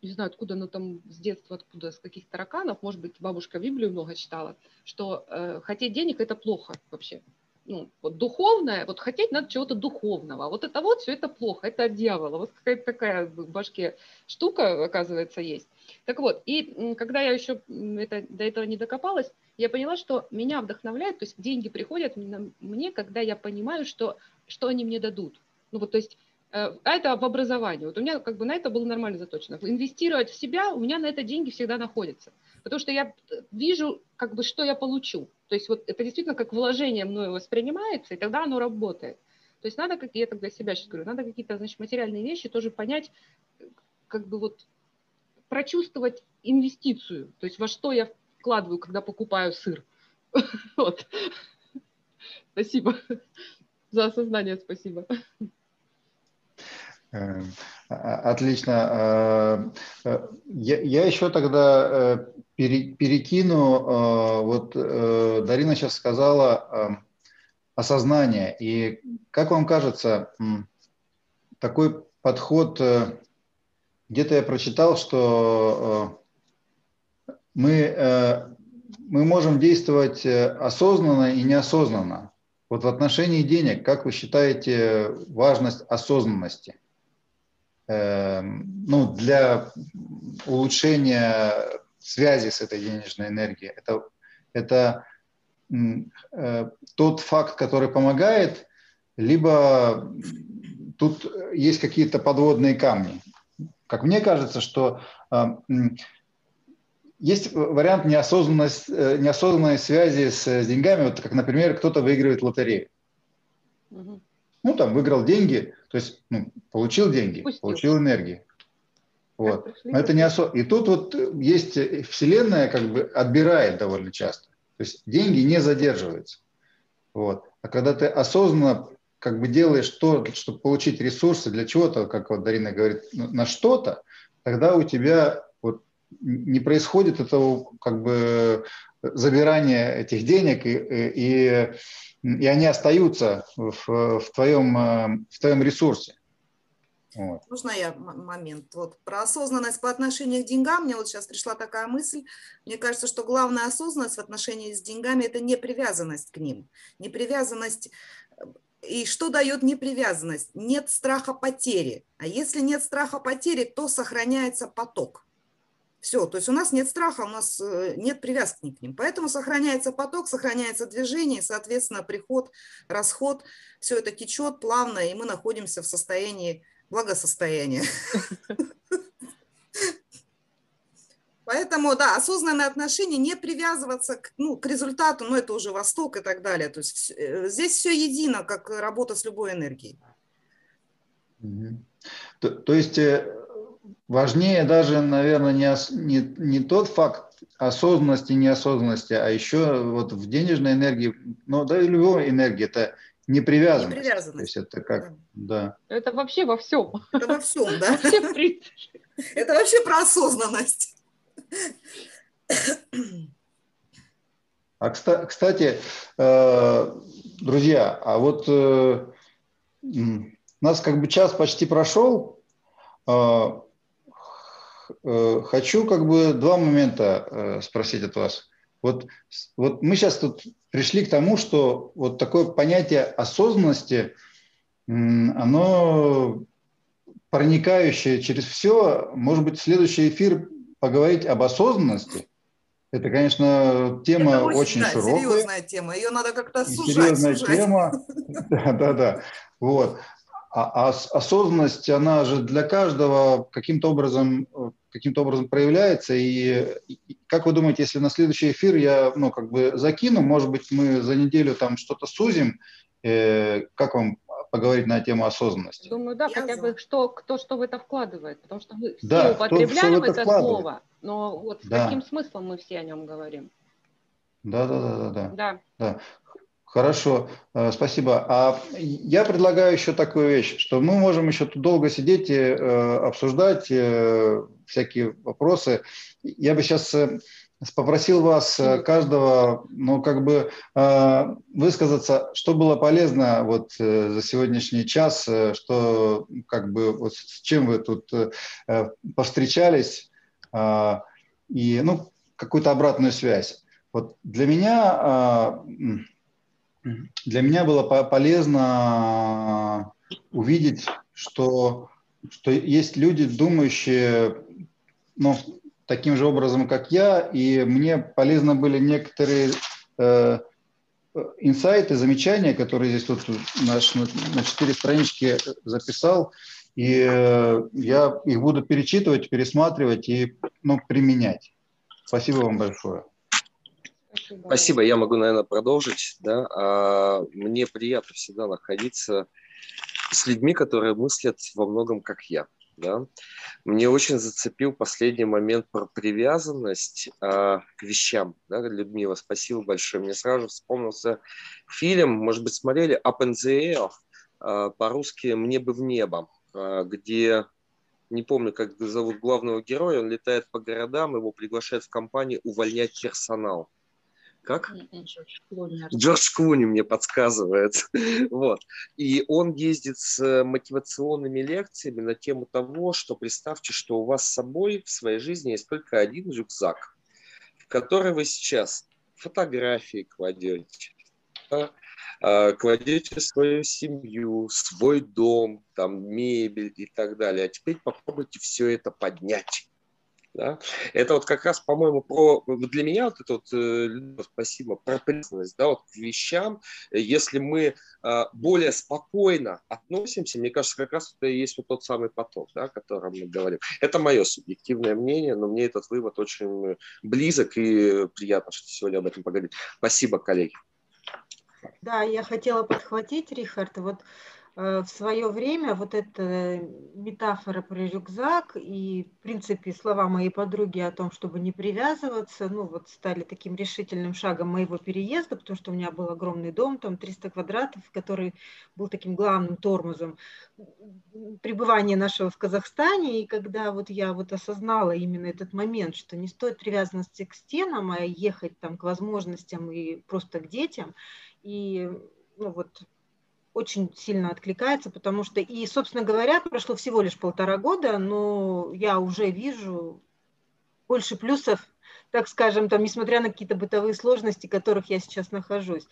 S2: не знаю, откуда оно там с детства, откуда, с каких тараканов, может быть, бабушка Библию много читала, что э, хотеть денег – это плохо вообще. Ну, вот духовное, вот хотеть надо чего-то духовного. Вот это вот все это плохо, это от дьявола. Вот какая-то такая в башке штука, оказывается, есть. Так вот, и когда я еще это, до этого не докопалась, я поняла, что меня вдохновляет, то есть деньги приходят мне, когда я понимаю, что, что они мне дадут. Ну вот, то есть, э, а это в образовании. Вот у меня как бы на это было нормально заточено. Инвестировать в себя, у меня на это деньги всегда находятся. Потому что я вижу, как бы, что я получу. То есть вот это действительно как вложение мною воспринимается, и тогда оно работает. То есть надо, как я тогда себя сейчас говорю, надо какие-то, значит, материальные вещи тоже понять, как бы вот прочувствовать инвестицию, то есть во что я вкладываю, когда покупаю сыр. [laughs] Вот. Спасибо за осознание, спасибо.
S1: Эм, отлично. Э, э, я, еще тогда э, перекину, вот Дарина сейчас сказала осознание. И как вам кажется, такой подход где-то я прочитал, что мы, мы можем действовать осознанно и неосознанно. Вот в отношении денег, как вы считаете важность осознанности? Ну, для улучшения связи с этой денежной энергией. Это, это тот факт, который помогает, либо тут есть какие-то подводные камни как мне кажется, что а, есть вариант неосознанность, э, неосознанной связи с деньгами, вот как, например, кто-то выигрывает лотерею. Угу. Ну, там, выиграл деньги, то есть ну, получил деньги, Пустил. получил энергию. Вот. Но это не осо... И тут вот есть Вселенная как бы отбирает довольно часто. То есть деньги не задерживаются. Вот. А когда ты осознанно как бы делаешь то, чтобы получить ресурсы для чего-то, как вот Дарина говорит, на что-то, тогда у тебя вот не происходит этого как бы забирания этих денег, и, и, и они остаются в, в, твоем, в твоем ресурсе.
S7: Вот. Можно я момент? Вот про осознанность по отношению к деньгам. Мне вот сейчас пришла такая мысль. Мне кажется, что главная осознанность в отношении с деньгами – это не привязанность к ним. Не привязанность и что дает непривязанность? Нет страха потери. А если нет страха потери, то сохраняется поток. Все, то есть у нас нет страха, у нас э, нет привязки к ним. Поэтому сохраняется поток, сохраняется движение, соответственно, приход, расход, все это течет плавно, и мы находимся в состоянии благосостояния. [laughs] Поэтому, да, осознанное отношение, не привязываться к, ну, к результату, но это уже Восток и так далее. То есть э, здесь все едино, как работа с любой энергией.
S1: То, то есть э, важнее даже, наверное, не, не, не тот факт осознанности, неосознанности, а еще вот в денежной энергии, ну да и любой энергии, это непривязанность. Непривязанность. То есть это как, да.
S2: Это вообще во всем.
S7: Это во всем, да? [laughs] Это вообще про осознанность.
S1: А кстати, э, друзья, а вот э, у нас как бы час почти прошел. Э, хочу как бы два момента спросить от вас. Вот, вот мы сейчас тут пришли к тому, что вот такое понятие осознанности, оно проникающее через все, может быть, следующий эфир поговорить об осознанности. Это, конечно, тема Это очень, очень да, широкая.
S7: серьезная тема. Ее надо как-то сужать.
S1: Серьезная сужать. тема. [laughs] Да, да, да. Вот. А, а осознанность, она же для каждого каким-то образом, каким-то образом проявляется. И, и как вы думаете, если на следующий эфир я, ну, как бы закину, может быть, мы за неделю там что-то сузим, э, как вам поговорить на тему осознанности.
S2: Думаю, да, Я хотя бы что, кто что в это вкладывает, потому что мы все да, употребляем это, это слово, но вот с да. каким смыслом мы все о нем говорим.
S1: Да, да, да, да, да. да. да. Хорошо, э, спасибо. А я предлагаю еще такую вещь, что мы можем еще тут долго сидеть и э, обсуждать э, всякие вопросы. Я бы сейчас попросил вас э, каждого, ну, как бы э, высказаться, что было полезно вот э, за сегодняшний час, что, как бы, вот с чем вы тут повстречались, и, ну, какую-то обратную связь. Вот для меня, для меня было полезно увидеть, что, что есть люди, думающие, ну, таким же образом, как я, и мне полезны были некоторые э, инсайты, замечания, которые здесь вот наш, на четыре странички записал, и э, я их буду перечитывать, пересматривать и ну, применять. Спасибо вам большое.
S4: Спасибо. Я могу, наверное, продолжить. Да? А, мне приятно всегда находиться с людьми, которые мыслят во многом как я. Да? Мне очень зацепил последний момент про привязанность э, к вещам. Да, Людмила, спасибо большое. Мне сразу вспомнился фильм, может быть, смотрели «Up in the Air», э, по-русски «Мне бы в небо», э, где, не помню, как зовут главного героя, он летает по городам, его приглашают в компанию увольнять персонал. Как? Джордж Клуни. Джордж Клуни мне подсказывает. [laughs] вот. И он ездит с мотивационными лекциями на тему того, что представьте, что у вас с собой в своей жизни есть только один рюкзак, в который вы сейчас фотографии кладете, а, кладете свою семью, свой дом, там, мебель и так далее. А теперь попробуйте все это поднять Да? Это вот как раз, по-моему, про для меня вот это вот, э, спасибо, про преданность, да, вот к вещам, если мы э, более спокойно относимся, мне кажется, как раз это и есть вот тот самый поток, да, о котором мы говорим. Это мое субъективное мнение, но мне этот вывод очень близок и приятно, что сегодня об этом поговорить. Спасибо, коллеги.
S5: Да, я хотела подхватить, Рихард, вот в свое время вот эта метафора про рюкзак и, в принципе, слова моей подруги о том, чтобы не привязываться, ну, вот стали таким решительным шагом моего переезда, потому что у меня был огромный дом, там 300 квадратов, который был таким главным тормозом пребывания нашего в Казахстане. И когда вот я вот осознала именно этот момент, что не стоит привязанности к стенам, а ехать там к возможностям и просто к детям, и ну вот очень сильно откликается, потому что, и, собственно говоря, прошло всего лишь полтора года, но я уже вижу больше плюсов, так скажем, там, несмотря на какие-то бытовые сложности, в которых я сейчас нахожусь.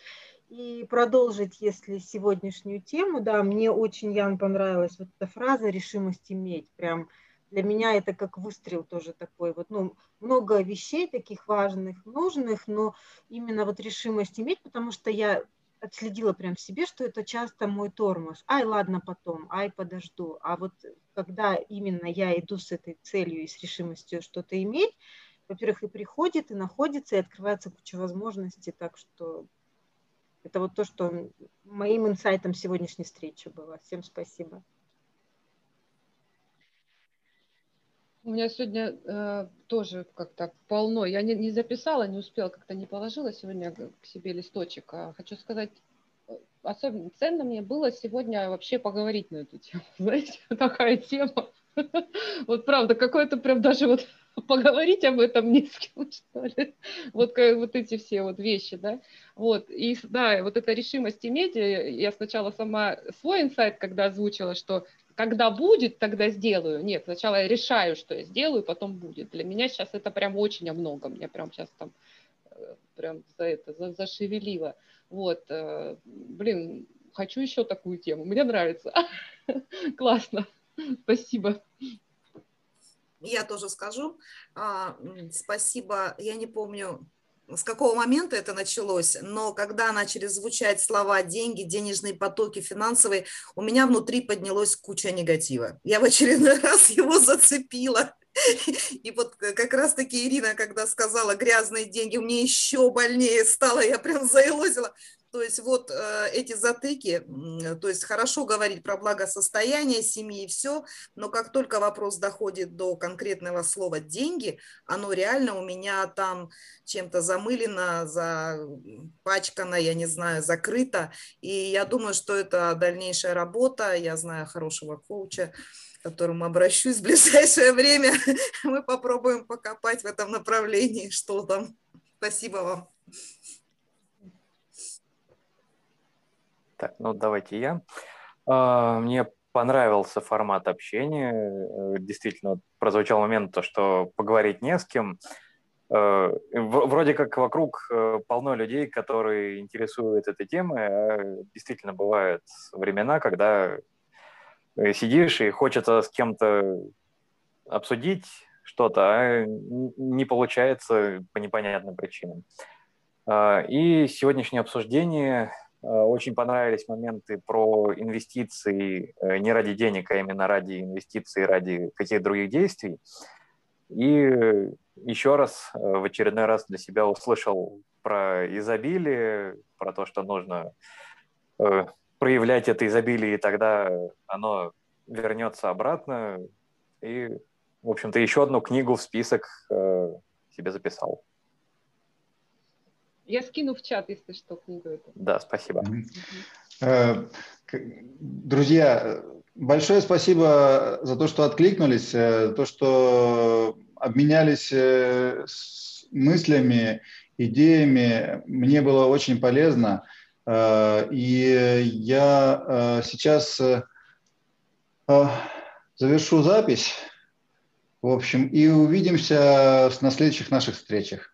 S5: И продолжить, если сегодняшнюю тему, да, мне очень, Ян, понравилась вот эта фраза «решимость иметь», прям для меня это как выстрел тоже такой, вот, ну, много вещей таких важных, нужных, но именно вот решимость иметь, потому что я отследила прям в себе, что это часто мой тормоз. Ай, ладно, потом, ай, подожду. А вот когда именно я иду с этой целью и с решимостью что-то иметь, во-первых, и приходит, и находится, и открывается куча возможностей. Так что это вот то, что моим инсайтом сегодняшней встречи было. Всем спасибо.
S2: У меня сегодня э, тоже как-то полно. Я не, не записала, не успела, как-то не положила сегодня к себе листочек. А хочу сказать, э, особенно ценно мне было сегодня вообще поговорить на эту тему. [laughs] Знаете, такая тема. [laughs] Вот правда, какое-то прям даже вот [laughs] поговорить об этом не с кем, что ли. Вот, вот эти все вот вещи, да. Вот, и да, вот эта решимость иметь, я сначала сама свой инсайт, когда озвучила, что когда будет, тогда сделаю. Нет, сначала я решаю, что я сделаю, потом будет. Для меня сейчас это прям очень о многом. Я прям сейчас там э, прям за это за, зашевелила. Вот, э, блин, хочу еще такую тему. Мне нравится. [laughs] Классно. Спасибо.
S7: Я тоже скажу. А, спасибо. Я не помню, с какого момента это началось, но когда начали звучать слова деньги, денежные потоки, финансовые, у меня внутри поднялась куча негатива. Я в очередной [laughs] раз его зацепила. И вот как раз-таки Ирина, когда сказала грязные деньги, мне еще больнее стало, я прям заилозила. То есть вот э, эти затыки, то есть хорошо говорить про благосостояние семьи и все, но как только вопрос доходит до конкретного слова деньги, оно реально у меня там чем-то замылено, запачкано, я не знаю, закрыто. И я думаю, что это дальнейшая работа. Я знаю хорошего коуча, к которому обращусь в ближайшее время. [laughs] Мы попробуем покопать в этом направлении, что там. Спасибо вам.
S3: Так, ну давайте я. А, мне понравился формат общения. Э, действительно, прозвучал момент, то, что поговорить не с кем. Э, вроде как вокруг э, полно людей, которые интересуют этой темой. А действительно, бывают времена, когда сидишь и хочется с кем-то обсудить что-то, а не получается по непонятным причинам. А, и сегодняшнее обсуждение очень понравились моменты про инвестиции э, не ради денег, а именно ради инвестиций, ради каких-то других действий. И еще раз, э, в очередной раз для себя услышал про изобилие, про то, что нужно проявлять это изобилие, и тогда оно вернется обратно. И, в общем-то, еще одну книгу в список себе записал.
S2: Я скину в чат, если что, книгу эту.
S3: Да, спасибо.
S1: Э, друзья, большое спасибо за то, что откликнулись, э, за то, что обменялись э, мыслями, идеями. Мне было очень полезно. И я сейчас завершу запись. В общем, и увидимся на следующих наших встречах.